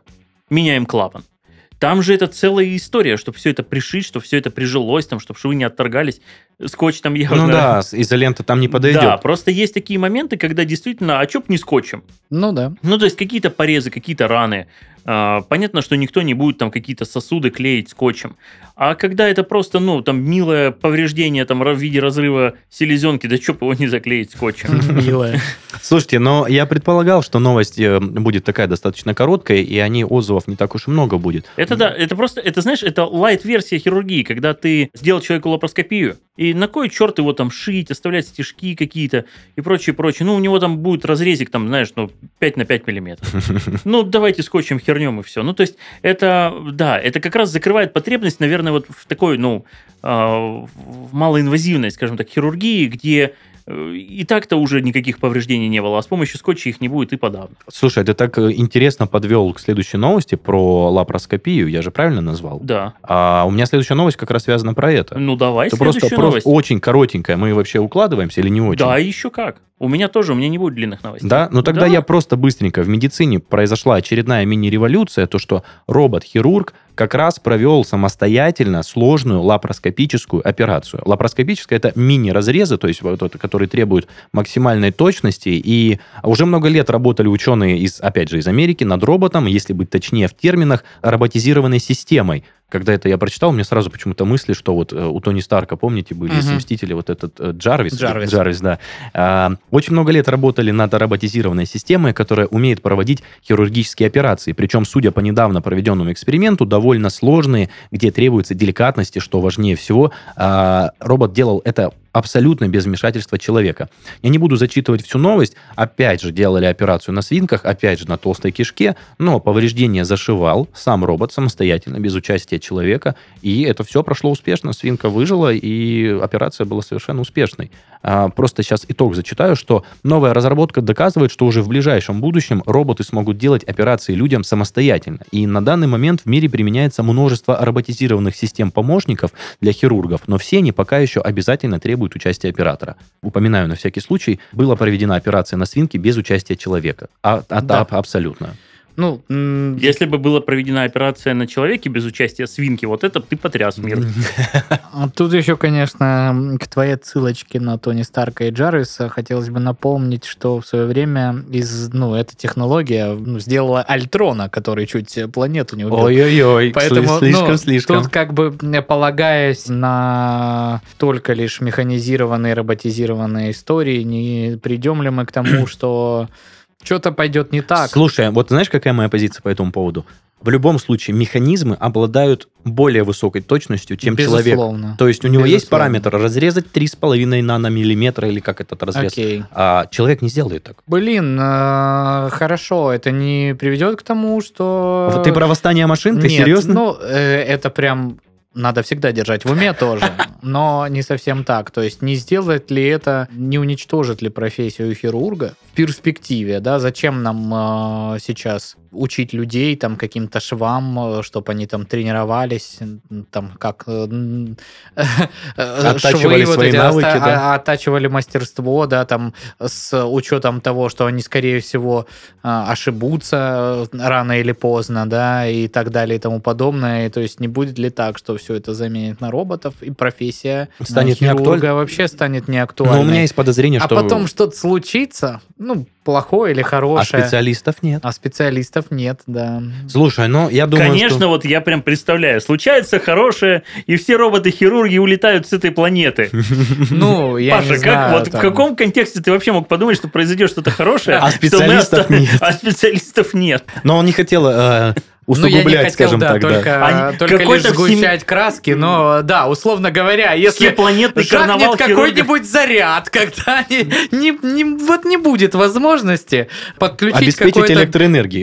меняем клапан. Там же это целая история, чтобы все это пришить, чтобы все это прижилось, там, чтобы швы не отторгались. Скотч там явно... Ну да, изолента там не подойдет. Да, просто есть такие моменты, когда действительно, а чё б не скотчем? Ну да. Ну, то есть какие-то порезы, какие-то раны. А, понятно, что никто не будет там какие-то сосуды клеить скотчем. А когда это просто, ну, там, милое повреждение там в виде разрыва селезенки, да б его не заклеить скотчем? Милая. Слушайте, но я предполагал, что новость э, будет такая достаточно короткая, и они отзывов не так уж и много будет. Это да, это просто, это знаешь, это лайт-версия хирургии, когда ты сделал человеку лапароскопию, и на кой черт его там шить, оставлять стежки какие-то и прочее, прочее. Ну, у него там будет разрезик, там, знаешь, ну, 5 на 5 миллиметров. Ну, давайте скотчем хернем и все. Ну, то есть, это, да, это как раз закрывает потребность, наверное, вот в такой, ну, а, в малоинвазивной, скажем так, хирургии, где э, и так-то уже никаких повреждений не было, а с помощью скотча их не будет и подавно. Слушай, ты так э, интересно подвел к следующей новости про лапароскопию, я же правильно назвал? Да. А у меня следующая новость как раз связана про это. Ну, давай это просто, следующую просто новость. очень коротенькая. Мы вообще укладываемся или не очень? Да, еще как. У меня тоже, у меня не будет длинных новостей. Да, ну тогда Да. я просто быстренько. В медицине произошла очередная мини-революция, то, что робот-хирург как раз провел самостоятельно сложную лапароскопическую операцию. Лапароскопическая – это мини-разрезы, то есть вот которые требуют максимальной точности, и уже много лет работали ученые, из, опять же, из Америки над роботом, если быть точнее в терминах, роботизированной системой. Когда это я прочитал, мне сразу почему-то мысли, что вот э, у Тони Старка, помните, были Мгм. «Мстители» вот этот э, Джарвис? Джарвис. Джарвис, да. А, Очень много лет работали над роботизированной системой, которая умеет проводить хирургические операции. Причем, судя по недавно проведенному эксперименту, довольно сложные, где требуется деликатности, что важнее всего. А, Робот делал это абсолютно без вмешательства человека. Я не буду зачитывать всю новость. Опять же, делали операцию на свинках, опять же, на толстой кишке, но повреждение зашивал сам робот самостоятельно, без участия человека, и это все прошло успешно. Свинка выжила, и операция была совершенно успешной. А, Просто сейчас итог зачитаю, что новая разработка доказывает, что уже в ближайшем будущем роботы смогут делать операции людям самостоятельно. И на данный момент в мире применяется множество роботизированных систем-помощников для хирургов, но все они пока еще обязательно требуют участия оператора. Упоминаю на всякий случай, была проведена операция на свинке без участия человека. А, а- Да. абсолютно. Ну, м, Если бы была проведена операция на человеке без участия свинки, вот это ты потряс мир. а тут еще, конечно, к твоей ссылочке на Тони Старка и Джарвиса хотелось бы напомнить, что в свое время из, ну, эта технология ну, сделала Альтрона, который чуть планету не убил. Ой-ой-ой, Поэтому, слишком, ну, слишком. Тут как бы полагаясь на только лишь механизированные, роботизированные истории, не придем ли мы к тому, что что-то пойдет не так? Слушай, вот знаешь, какая моя позиция по этому поводу? В любом случае, механизмы обладают более высокой точностью, чем человек. Безусловно. То есть у него есть параметр разрезать 3,5 наномиллиметра или как этот разрез. Окей. А человек не сделает так. Блин, э, хорошо, это не приведет к тому, что... Вот Ты про восстание машин? Ты Нет, серьезно? Ну, э, это прям надо всегда держать в уме тоже, но не совсем так. То есть не сделает ли это, не уничтожит ли профессию хирурга в перспективе, да? Зачем нам э, сейчас учить людей там каким-то швам, чтобы они там тренировались, там как э, м, Оттачивали швы вот свои эти навыки, оста- да. а- оттачивали мастерство, да, там с учетом того, что они, скорее всего, а, ошибутся э, рано или поздно, да, и так далее и тому подобное. И то есть не будет ли так, что все это заменит на роботов, и профессия э, Станет хирурга вообще станет неактуальной. Но у меня есть подозрение, а что... потом что-то случится, ну, плохое или А хорошее. специалистов нет. А специалистов нет, да. Слушай, ну я думаю, Конечно, что... вот я прям представляю, случается хорошее, и все роботы-хирурги улетают с этой планеты. Ну, я Паша, не как знаю. вот в там. каком контексте ты вообще мог подумать, что произойдет что-то хорошее, А что мы специалистов нет. а специалистов нет. Но он не хотел э, Ну, я не усугублять, хотел, скажем да, так, да. только, Они- только лишь сгущать краски, но, да, условно говоря, если Всепланетный карнавал какой-нибудь заряд, когда не, не- не- вот не будет возможности подключить Обеспечить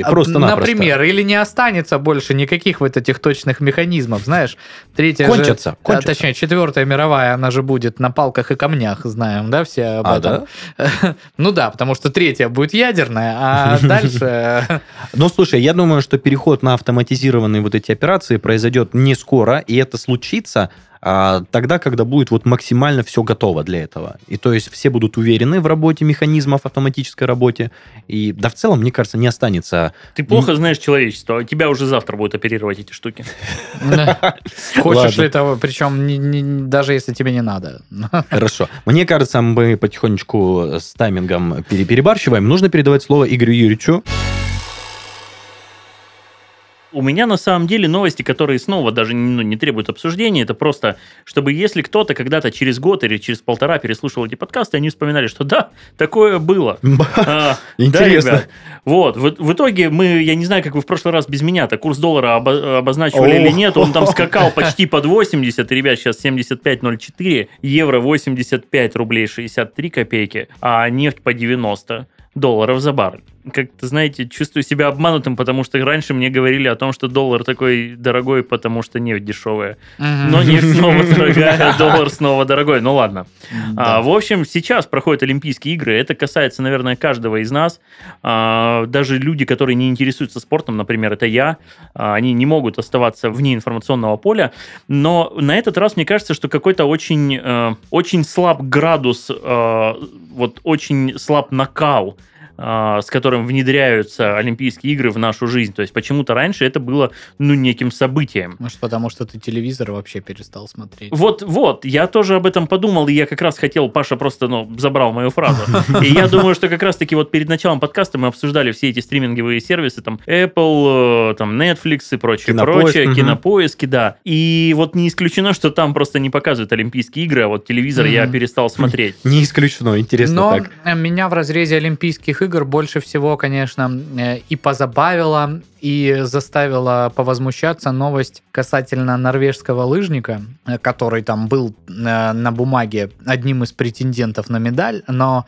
а, просто-напросто. Например, или не останется больше никаких вот этих точных механизмов, знаешь, третья Кончатся, же, кончатся. а, точнее, четвертая мировая, она же будет на палках и камнях, знаем, да, все об А, этом. Ну да, потому что третья будет ядерная, а дальше... Ну, слушай, я думаю, что переход на автоматизированные вот эти операции произойдет не скоро, и это случится а, тогда, когда будет вот максимально все готово для этого. И то есть все будут уверены в работе механизмов, автоматической работе. И да, в целом, мне кажется, не останется... Ты плохо знаешь человечество, а тебя уже завтра будут оперировать эти штуки. Хочешь ли того, причем даже если тебе не надо. Хорошо. Мне кажется, мы потихонечку с таймингом пере- перебарщиваем. Нужно передавать слово Игорю Юрьевичу. У меня на самом деле новости, которые снова даже ну, не требуют обсуждения, это просто, чтобы если кто-то когда-то через год или через полтора переслушал эти подкасты, они вспоминали, что да, такое было. А, Интересно. Вот, в, итоге мы, я не знаю, как вы в прошлый раз без меня-то курс доллара обо- обозначивали или нет, он там скакал почти под 80, и, ребят, сейчас 75.04, евро 85 рублей 63 копейки, а нефть по 90 долларов за баррель. Как-то, знаете, чувствую себя обманутым, потому что раньше мне говорили о том, что доллар такой дорогой, потому что нефть дешевая. Но нефть снова дорогая, доллар снова дорогой. Ну ладно. А, в общем, сейчас проходят Олимпийские игры. Это касается, наверное, каждого из нас. А, даже люди, которые не интересуются спортом, например, это я, а, они не могут оставаться вне информационного поля. Но на этот раз мне кажется, что какой-то очень, э, очень слаб градус, э, вот очень слаб накал с которым внедряются Олимпийские игры в нашу жизнь. То есть почему-то раньше это было ну неким событием. Может, потому что ты телевизор вообще перестал смотреть. Вот, вот, я тоже об этом подумал, и я как раз хотел, Паша просто, ну, забрал мою фразу. И я думаю, что как раз-таки вот перед началом подкаста мы обсуждали все эти стриминговые сервисы, там, Apple, э, там, Netflix и прочее, Кинопоиск, прочее, кинопоиски, да. И вот не исключено, что там просто не показывают Олимпийские игры, а вот телевизор я перестал смотреть. Не исключено, интересно Но так. меня в разрезе Олимпийских игр больше всего, конечно, э, и позабавила, и заставила повозмущаться новость касательно норвежского лыжника, э, который там был э, на бумаге одним из претендентов на медаль, но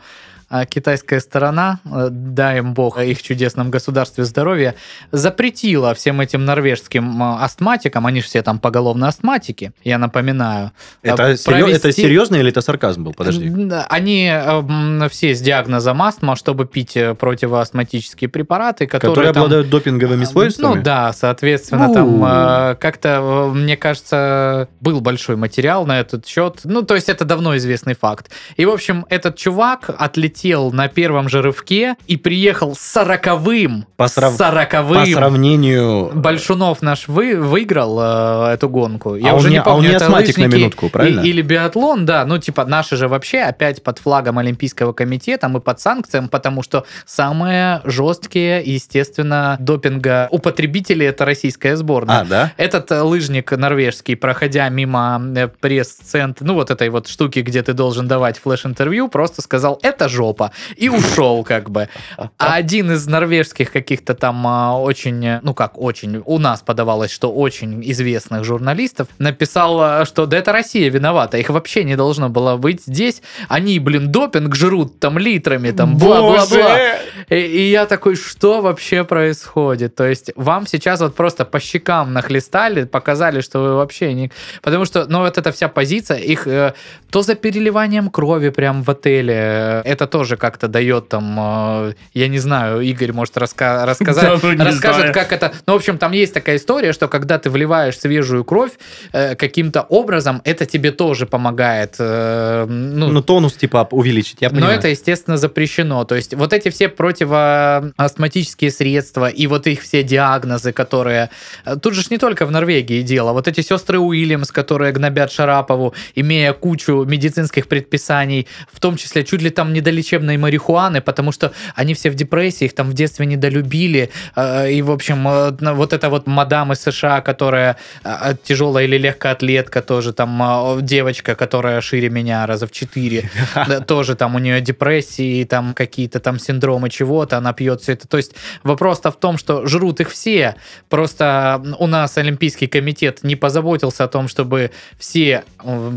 э, китайская сторона, э, дай им бог их чудесном государстве здоровья, запретила всем этим норвежским астматикам, они же все там поголовно астматики, я напоминаю, э, Это, серьё- это провести- серьезно или это сарказм был? Подожди. Они эм, все с диагнозом астма, чтобы пить э, противоастматические препараты, которые, Которые там- обладают допинговыми свойствами? Ну да, соответственно, там У. э, как-то, мне кажется, был большой материал на этот счет. Ну, то есть это давно известный факт. И, в общем, этот чувак отлетел на первом же рывке и приехал сороковым. По срав- сороковым. По сравнению... Большунов наш вы, выиграл э, эту гонку. Я А он уже не- не а он помню, не это астматик на лыжники минутку, правильно? и- или биатлон, да. Ну, типа, наши же вообще опять под флагом Олимпийского комитета, мы под санкциям, потому что самые жесткие, естественно, допинга употребители это российская сборная. А, да? Этот э, лыжник норвежский, проходя мимо э, пресс-центра, ну вот этой вот штуки, где ты должен давать флеш-интервью, просто сказал «это жопа» и ушел как бы. А один из норвежских каких-то там а, очень, ну как очень, у нас подавалось, что очень известных журналистов, написал, а, что да это Россия виновата, их вообще не должно было быть здесь, они, блин, допинг жрут там литрами, там бла-бла-бла. И, и я такой, что вообще происходит? То есть вам сейчас вот просто по щекам нахлестали, показали, что вы вообще не... Потому что, ну, вот эта вся позиция, их э, то за переливанием крови прям в отеле, э, это тоже как-то дает там, э, я не знаю, Игорь может раска- рассказать, Да, ну, расскажет, знаю. как это... Ну, в общем, там есть такая история, что когда ты вливаешь свежую кровь, э, каким-то образом это тебе тоже помогает, э, ну, Ну, тонус типа увеличить, я но понимаю. это, естественно, запрещено. То есть вот эти все противоастматические средства и вот их все диагнозы, которые... э, Тут же не только в Норвегии дело. Вот эти сестры Уильямс, которые гнобят Шарапову, имея кучу медицинских предписаний, в том числе чуть ли там не до лечебной марихуаны, потому что они все в депрессии, их там в детстве недолюбили. э, И, в общем, на- вот эта вот мадам из США, которая э, тяжелая или легкоатлетка, тоже там девочка, которая шире меня раза в четыре, тоже там у нее депрессии, там какие-то там синдромы чего-то, она пьет все это. То есть вопрос-то в том, что жрут их все, просто у нас Олимпийский комитет не позаботился о том, чтобы все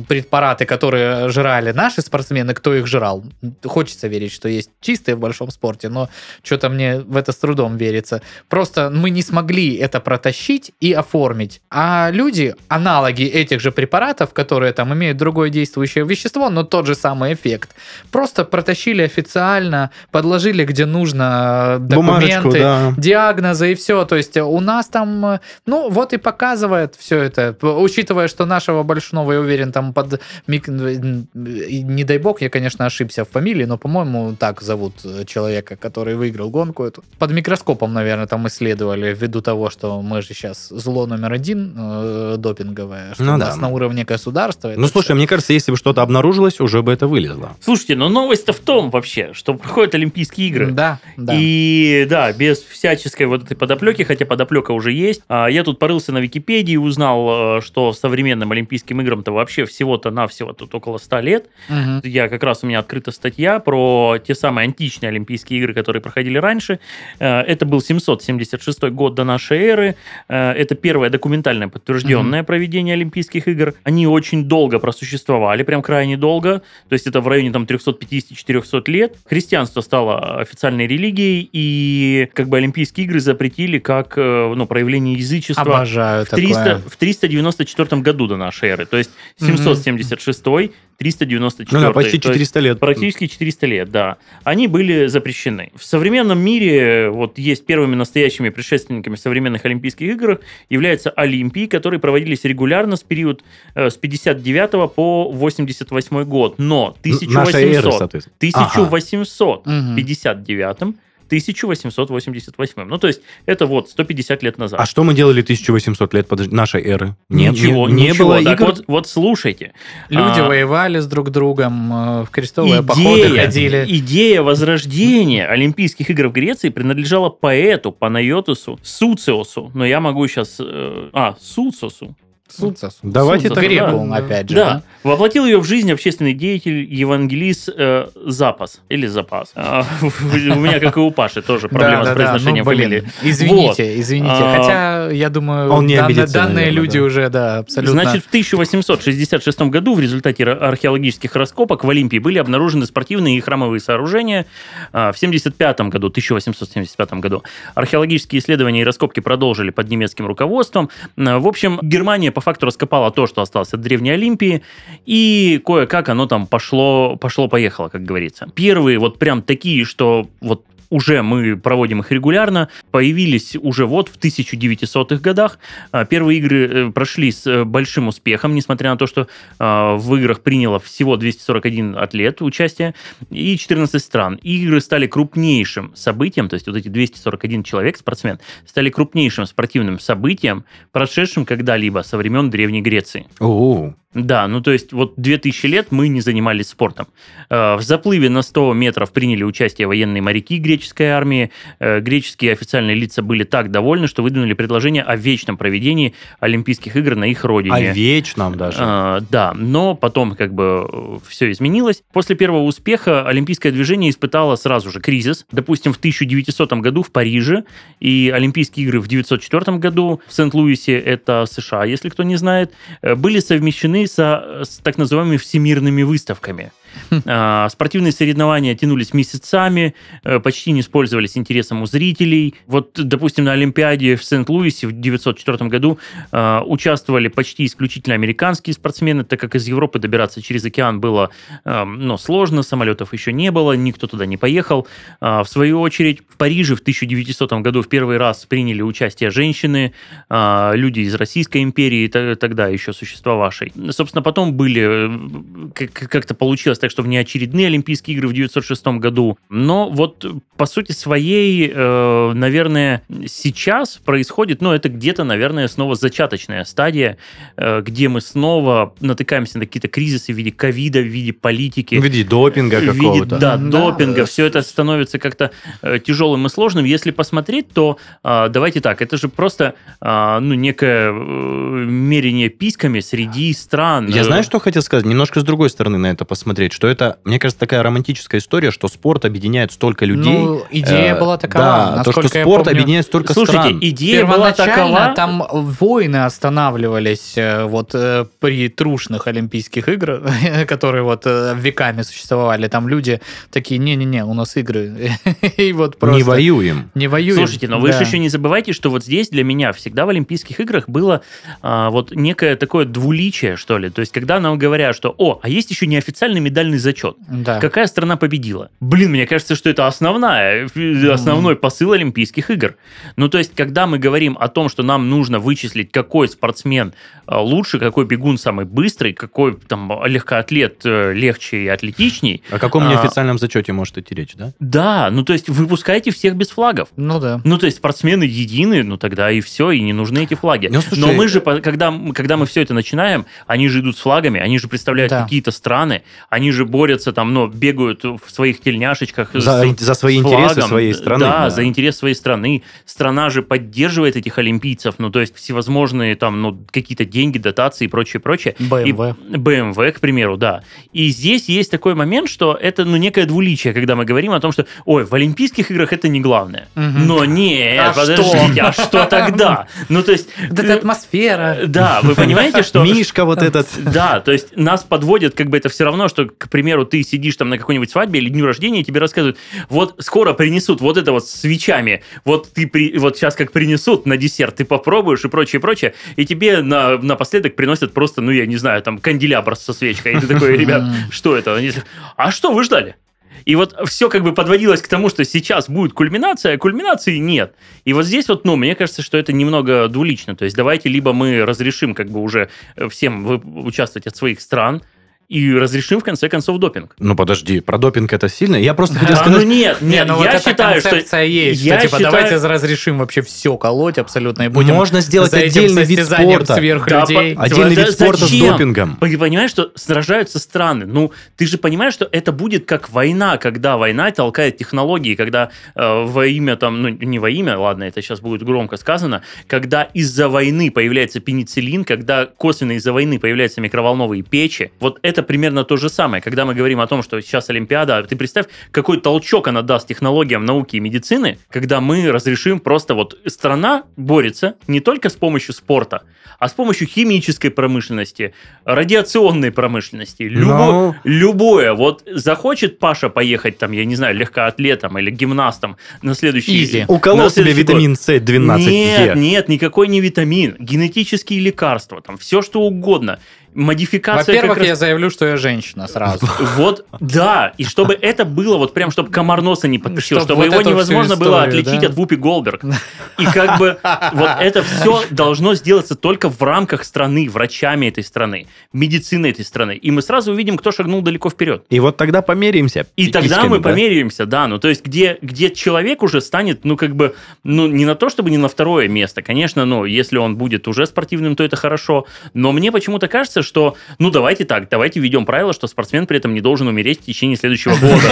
препараты, которые жрали наши спортсмены, кто их жрал. Хочется верить, что есть чистые в большом спорте, но что-то мне в это с трудом верится. Просто мы не смогли это протащить и оформить. А люди, аналоги этих же препаратов, которые там имеют другое действующее вещество, но тот же самый эффект, просто протащили официально, подложили где нужно э, Бумажечку, документы, да. диагнозы и все. То есть у нас там, э, ну, вот и показывает все это. Учитывая, что нашего Большного, я уверен, там под... Не дай бог, я, конечно, ошибся в фамилии, но, по-моему, так зовут э, человека, который выиграл гонку эту. Под микроскопом, наверное, там исследовали, ввиду того, что мы же сейчас зло номер один э, допинговое, что Ну у да. нас на уровне государства. Ну, слушай, всё. мне кажется, если бы что-то обнаружилось, уже бы это вылезло. Слушайте, но новость-то в том вообще, что проходят Олимпийские игры. Да, да. И да, без всяческой вот этой подоплеки, хотя подоплека уже есть. А, Я тут порылся на Википедии и узнал, э, что современным Олимпийским играм-то вообще всего-то навсего тут около 100 лет. Мгм. Я как раз у меня открыта статья про те самые античные Олимпийские игры, которые проходили раньше. Э, Это был 776 год до нашей эры. Э, Это первое документальное подтвержденное проведение Олимпийских игр. Они очень долго просуществовали, прям крайне долго. То есть это в районе там 350-400 лет. Христианство стало официальной религией, и как бы Олимпийские игры запретили как э, ну, проявление язычества Обожаю в, 300, такое. в 394 году до нашей эры. То есть 776 394 Ну да, почти То есть 400 лет. Практически 400 лет, да. Они были запрещены. В современном мире вот есть первыми настоящими предшественниками современных Олимпийских игр являются Олимпии, которые проводились регулярно с период э, с 59 по 88 год. Но Наша эра, 1800, соответственно. Ага. 1859 1888. Ну, то есть, это вот 150 лет назад. А что мы делали 1800 лет подожди, нашей эры? Нет, ничего, не, не ничего. было Так игр? вот, вот слушайте. Люди А, воевали с друг другом, э, в крестовые походы идея, ходили. идея возрождения Олимпийских игр в Греции принадлежала поэту Панайотусу Суциосу. Но я могу сейчас... а, Суцосу. Суцес. Давайте Суцос, так. Греку, да. опять же. Да, воплотил ее в жизнь общественный деятель, евангелист э, Запас. Или Запас. А, У меня, как и у Паши, тоже проблема с произношением ну, фамилии. Извините, извините. А, Хотя, я думаю, данные, люди да. уже, да, абсолютно. Значит, в 1866 году в результате археологических раскопок в Олимпии были обнаружены спортивные и храмовые сооружения. А, В 75 году, 1875 году, археологические исследования и раскопки продолжили под немецким руководством. В общем, Германия по факту раскопала то, что осталось от Древней Олимпии, и кое-как оно там пошло, пошло-поехало, как говорится. Первые вот прям такие, что вот уже мы проводим их регулярно, появились уже вот в 1900-х годах. А, Первые игры э, прошли с э, большим успехом, несмотря на то, что а, в играх приняло всего 241 атлет участие и 14 стран. Игры стали крупнейшим событием, то есть вот эти 241 человек, спортсмен, стали крупнейшим спортивным событием, прошедшим когда-либо со времен Древней Греции. О, Да, ну то есть вот 2000 лет мы не занимались спортом. Э, В заплыве на 100 метров приняли участие военные моряки греческой армии. Э, Греческие официальные лица были так довольны, что выдвинули предложение о вечном проведении Олимпийских игр на их родине. о вечном даже. А, да, но потом как бы все изменилось. После первого успеха олимпийское движение испытало сразу же кризис. Допустим, в 1900 году в Париже и Олимпийские игры в 1904 году в Сент-Луисе, это США, если кто не знает, были совмещены со, с так называемыми всемирными выставками. А, Спортивные соревнования тянулись месяцами, э, почти не использовались интересом у зрителей. Вот, допустим, на Олимпиаде в Сент-Луисе в 1904 году э, участвовали почти исключительно американские спортсмены, так как из Европы добираться через океан было э, ну, сложно, самолетов еще не было, никто туда не поехал. А, В свою очередь, в Париже в 1900 году в первый раз приняли участие женщины, а, люди из Российской империи, тогда еще существовавшей. Собственно, потом были, э, как- как-то получилось так что не очередные Олимпийские игры в 906 году. Но вот по сути своей, э, наверное, сейчас происходит, ну, это где-то, наверное, снова зачаточная стадия, э, где мы снова натыкаемся на какие-то кризисы в виде ковида, в виде политики. В виде допинга в виде, какого-то. да, Да. допинга. Все это становится как-то э, тяжелым и сложным. Если посмотреть, то а, давайте так, это же просто а, ну, некое э, мерение письками среди стран. Я Э, знаю, что хотел сказать. Немножко с другой стороны на это посмотреть. Что это, мне кажется, такая романтическая история, что спорт объединяет столько людей. Ну, идея Э, была такова, Да, то, что спорт помню. объединяет столько Слушайте, стран. идея была такова... там войны останавливались э, вот э, при трушных Олимпийских играх, которые вот э, веками существовали. Там люди такие, не-не-не, у нас игры. И вот просто... Не воюем. Не воюем. Слушайте, но вы Да. же еще не забывайте, что вот здесь для меня всегда в Олимпийских играх было а, вот некое такое двуличие, что ли. То есть, когда нам говорят, что, о, а есть еще неофициальный медальный зачет. Да. Какая страна победила? Блин, мне кажется, что это основная, э, основной посыл Олимпийских игр. Ну, то есть, когда мы говорим о том, что нам нужно вычислить, какой спортсмен э, лучше, какой бегун самый быстрый, какой там легкоатлет э, легче и атлетичней, О каком А. неофициальном зачете может идти речь, да? да, ну, то есть, выпускайте всех без флагов. Ну да. Ну, то есть спортсмены едины, ну тогда и все, и не нужны эти флаги. Ну, слушай, Но мы же, по- когда, когда мы все это начинаем, они же идут с флагами, они же представляют Да. какие-то страны, они же борются там, ну, бегают в своих тельняшечках. За, с- за свои с интересы флагом. своей страны. Да, за интерес своей страны. Страна же поддерживает этих олимпийцев, ну, то есть всевозможные там, ну, какие-то деньги, дотации и прочее, прочее. BMW. И BMW, к примеру, да. И здесь есть такой момент, что это, ну, некое двуличие, когда мы говорим о том, что, ой, в Олимпийских играх это не главное. Мгм. Но нет, А подождите, а что тогда? Ну, то есть... Вот эта атмосфера. Да, вы понимаете, что... Мишка вот этот. Да, то есть нас подводят, как бы это все равно, что, к примеру, ты сидишь там на какой-нибудь свадьбе или дню рождения, и тебе рассказывают, вот скоро принесут вот это вот с свечами, вот ты при, вот сейчас как принесут на десерт, ты попробуешь и прочее, прочее, и тебе на, напоследок приносят просто, ну, я не знаю, там, канделябр со свечкой, и ты такой, ребят, что это? Они А что вы ждали? И вот все как бы подводилось к тому, что сейчас будет кульминация, а кульминации нет. И вот здесь вот, ну, мне кажется, что это немного двулично. То есть давайте либо мы разрешим как бы уже э, всем участвовать от своих стран, и разрешим в конце концов допинг. Ну подожди, про допинг это сильно. Я просто хотел А, ну сказать, нет, Не, нет, ну вот я эта считаю, что концепция есть, я что типа считаю- давайте разрешим вообще все колоть абсолютно и будем можно сделать отдельный вид спорта. сверх Да, людей. по- Отдельный Да вид спорта с зачем? допингом. Ты понимаешь, что сражаются страны. Ну, ты же понимаешь, что это будет как война, когда война толкает технологии, когда э, во имя там, ну, не во имя, ладно, это сейчас будет громко сказано, когда из-за войны появляется пенициллин, когда косвенно из-за войны появляются микроволновые печи. Вот это примерно то же самое. Когда мы говорим о том, что сейчас Олимпиада, ты представь, какой толчок она даст технологиям науки и медицины, когда мы разрешим просто вот страна борется не только с помощью спорта, а с помощью химической промышленности, радиационной промышленности, любо- Ну. любое. Вот захочет Паша поехать там, я не знаю, легкоатлетом или гимнастом на следующий... Изи. Уколол себе витамин С12. Нет, Е. нет, никакой не витамин. Генетические лекарства, там все что угодно. Модификация Во-первых, раз- я заявлю, что я женщина сразу. Вот, да, и чтобы это было, вот прям, чтобы комар носа не Чтоб чтобы вот его невозможно было отличить да? от Вупи Голдберг. И как бы вот это все должно сделаться только в рамках страны, врачами этой страны, медициной этой страны. И мы сразу увидим, кто шагнул далеко вперед. И вот тогда померимся. И тогда мы да? померяемся, да, ну то есть где, где человек уже станет, ну как бы, ну не на то, чтобы не на второе место, конечно, ну если он будет уже спортивным, то это хорошо, но мне почему-то кажется, что, ну давайте так, давайте введем правило, что спортсмен при этом не должен умереть в течение следующего года.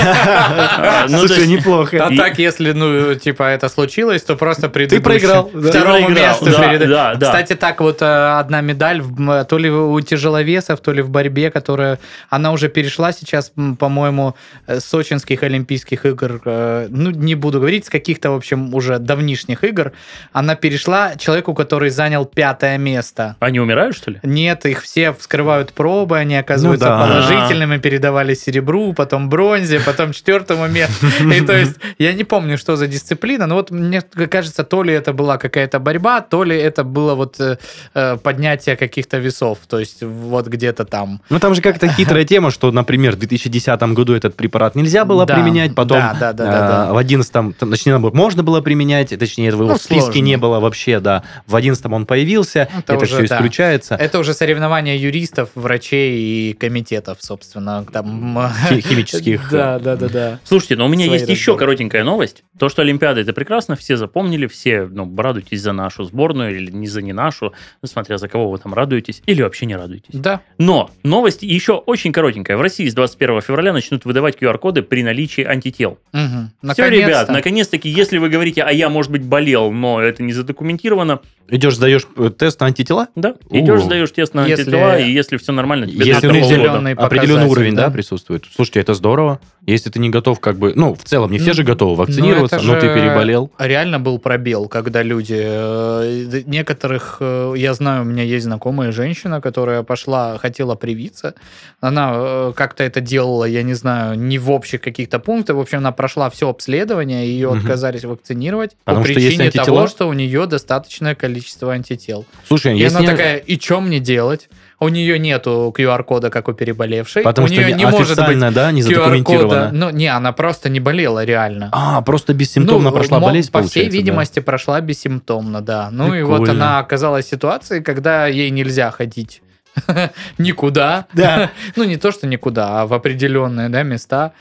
А, ну, Слушай, неплохо. А так, если, ну, типа, это случилось, то просто Ты проиграл. Второму месту. Кстати, так вот э, одна медаль, то ли у тяжеловесов, то ли в борьбе, которая, она уже перешла сейчас, по-моему, э, с сочинских Олимпийских игр, э, ну, не буду говорить, с каких-то, в общем, уже давнишних игр, она перешла человеку, который занял пятое место. Они умирают, что ли? Нет, их все вскрывают пробы, они оказываются Ну да. положительными, передавали серебру, потом бронзе, потом четвертому месту. И то есть я не помню, что за дисциплина, но вот мне кажется, то ли это была какая-то борьба, то ли это было вот э, э, поднятие каких-то весов, то есть вот где-то там. Ну, там же как-то хитрая тема, что, например, в 2010 году этот препарат нельзя было Да, применять, потом да, да, да, да, э, да. в 11 там, точнее, можно было применять, точнее, его Ну, в списке сложно. не было вообще, да. В 11 он появился, Это это, уже, все да. исключается. Это уже соревнования юристов, врачей и комитетов, собственно, там... Хи- химических. Да, да, да, да. Слушайте, но у меня есть еще коротенькая новость. То, что Олимпиада это прекрасно, все запомнили, все ну, радуйтесь за нашу сборную или не за не нашу, смотря за кого вы там радуетесь, или вообще не радуетесь. Да. Но новость еще очень коротенькая. В России с 21 февраля начнут выдавать QR-коды при наличии антител. Мгм. Все, ребят, наконец-таки, если вы говорите, а я, может быть, болел, но это не задокументировано, Идешь, сдаешь э, тест на антитела? да, идешь, сдаешь тест на Если- антитела, и если все нормально, тебе Если полгода. определенный определенный уровень, да, да? присутствует. Слушайте, это здорово. Если ты не готов, как бы, ну, в целом, не все Ну, же готовы Ну, вакцинироваться, это но ты переболел. Реально был пробел, когда люди... э, Некоторых... э, Я знаю, у меня есть знакомая женщина, которая пошла, хотела привиться. Она как-то это делала, я не знаю, не в общих каких-то пунктах. В общем, она прошла все обследование, ее Мгм. отказались вакцинировать Потому по причине того, что у нее достаточное количество антител. Слушай, И если она не- такая, и что мне делать? У нее нету QR-кода, как у переболевшей. Потому у что нее не- может быть да, не задокументировано. Ну, не, она просто не болела реально. А, просто бессимптомно Ну, прошла мо- болезнь, По всей да? видимости, прошла бессимптомно, да. Ну и вот Прикольно. она оказалась в ситуации, когда ей нельзя ходить никуда. Да. Ну, не то, что никуда, а в определенные да, места,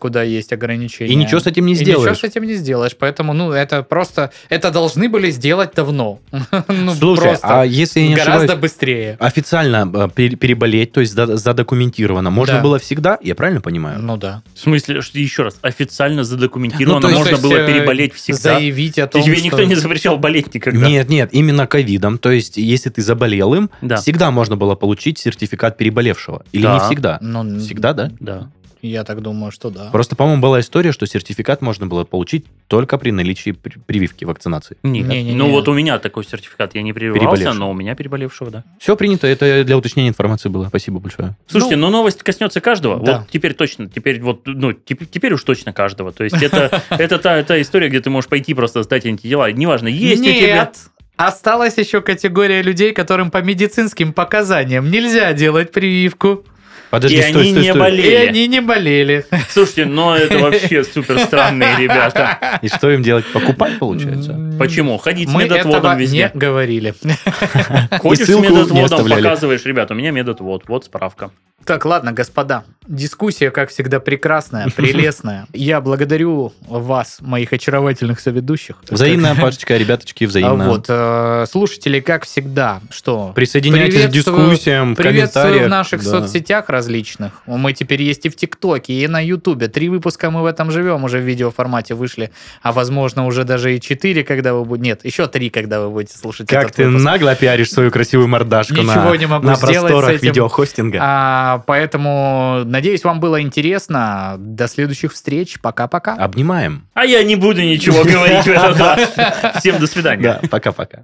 куда есть ограничения. И ничего с этим не И ничего сделаешь. с этим не сделаешь. Поэтому, ну, это просто... Это должны были сделать давно. Ну, Слушай, просто а если я не гораздо ошибаюсь, быстрее. официально э, пере- переболеть, то есть за- задокументировано, можно Да. было всегда? Я правильно понимаю? Ну да. В смысле, еще раз, официально задокументировано, Ну, есть, можно было э, переболеть всегда. Заявить о том, Тебе что... никто не запрещал болеть никогда. Нет, нет, именно ковидом. То есть, если ты заболел им, Да. всегда можно было получить сертификат переболевшего. Или Да. не всегда? Ну, Всегда, да? Да. Я так думаю, что да. Просто, по-моему, была история, что сертификат можно было получить только при наличии при- прививки вакцинации. Нет. Не-не-не. Ну вот у меня такой сертификат, я не прививался, но у меня переболевшего, да. Все принято, это для уточнения информации было. Спасибо большое. Слушайте, ну, новость коснется каждого. Да. Вот теперь точно, теперь вот, ну, теперь, теперь уж точно каждого. То есть это, это та, та история, где ты можешь пойти просто сдать антитела. Неважно, есть у тебя... Нет! Осталась еще категория людей, которым по медицинским показаниям нельзя делать прививку. Подожди, И стой, они стой, не стой. болели. И они не болели. Слушайте, но это вообще супер странные ребята. И что им делать? Покупать, получается? Почему? Ходить с Мы медотводом этого везде. не говорили. Ходишь с ссылку не медотводом, оставляли. показываешь, ребята, у меня медотвод, вот справка. Так, ладно, господа. Дискуссия, как всегда, прекрасная, прелестная. Я благодарю вас, моих очаровательных соведущих. Взаимная, Пашечка, ребяточки, А взаимно. вот, э, слушатели, как всегда, что? Присоединяйтесь к дискуссиям, Приветствую в наших соцсетях различных. Мы теперь есть и в ТикТоке, и на Ютубе. Три выпуска мы в этом живем, уже в видеоформате вышли. А возможно, уже даже и четыре, когда вы будете... Нет, еще три, когда вы будете слушать Как ты нагло пиаришь свою красивую мордашку Ничего на, не могу на сделать с просторах этим. видеохостинга. А, поэтому, надеюсь, вам было интересно. До следующих встреч. Пока-пока. Обнимаем. А я не буду ничего говорить в этот раз. Всем до свидания. Да, пока-пока.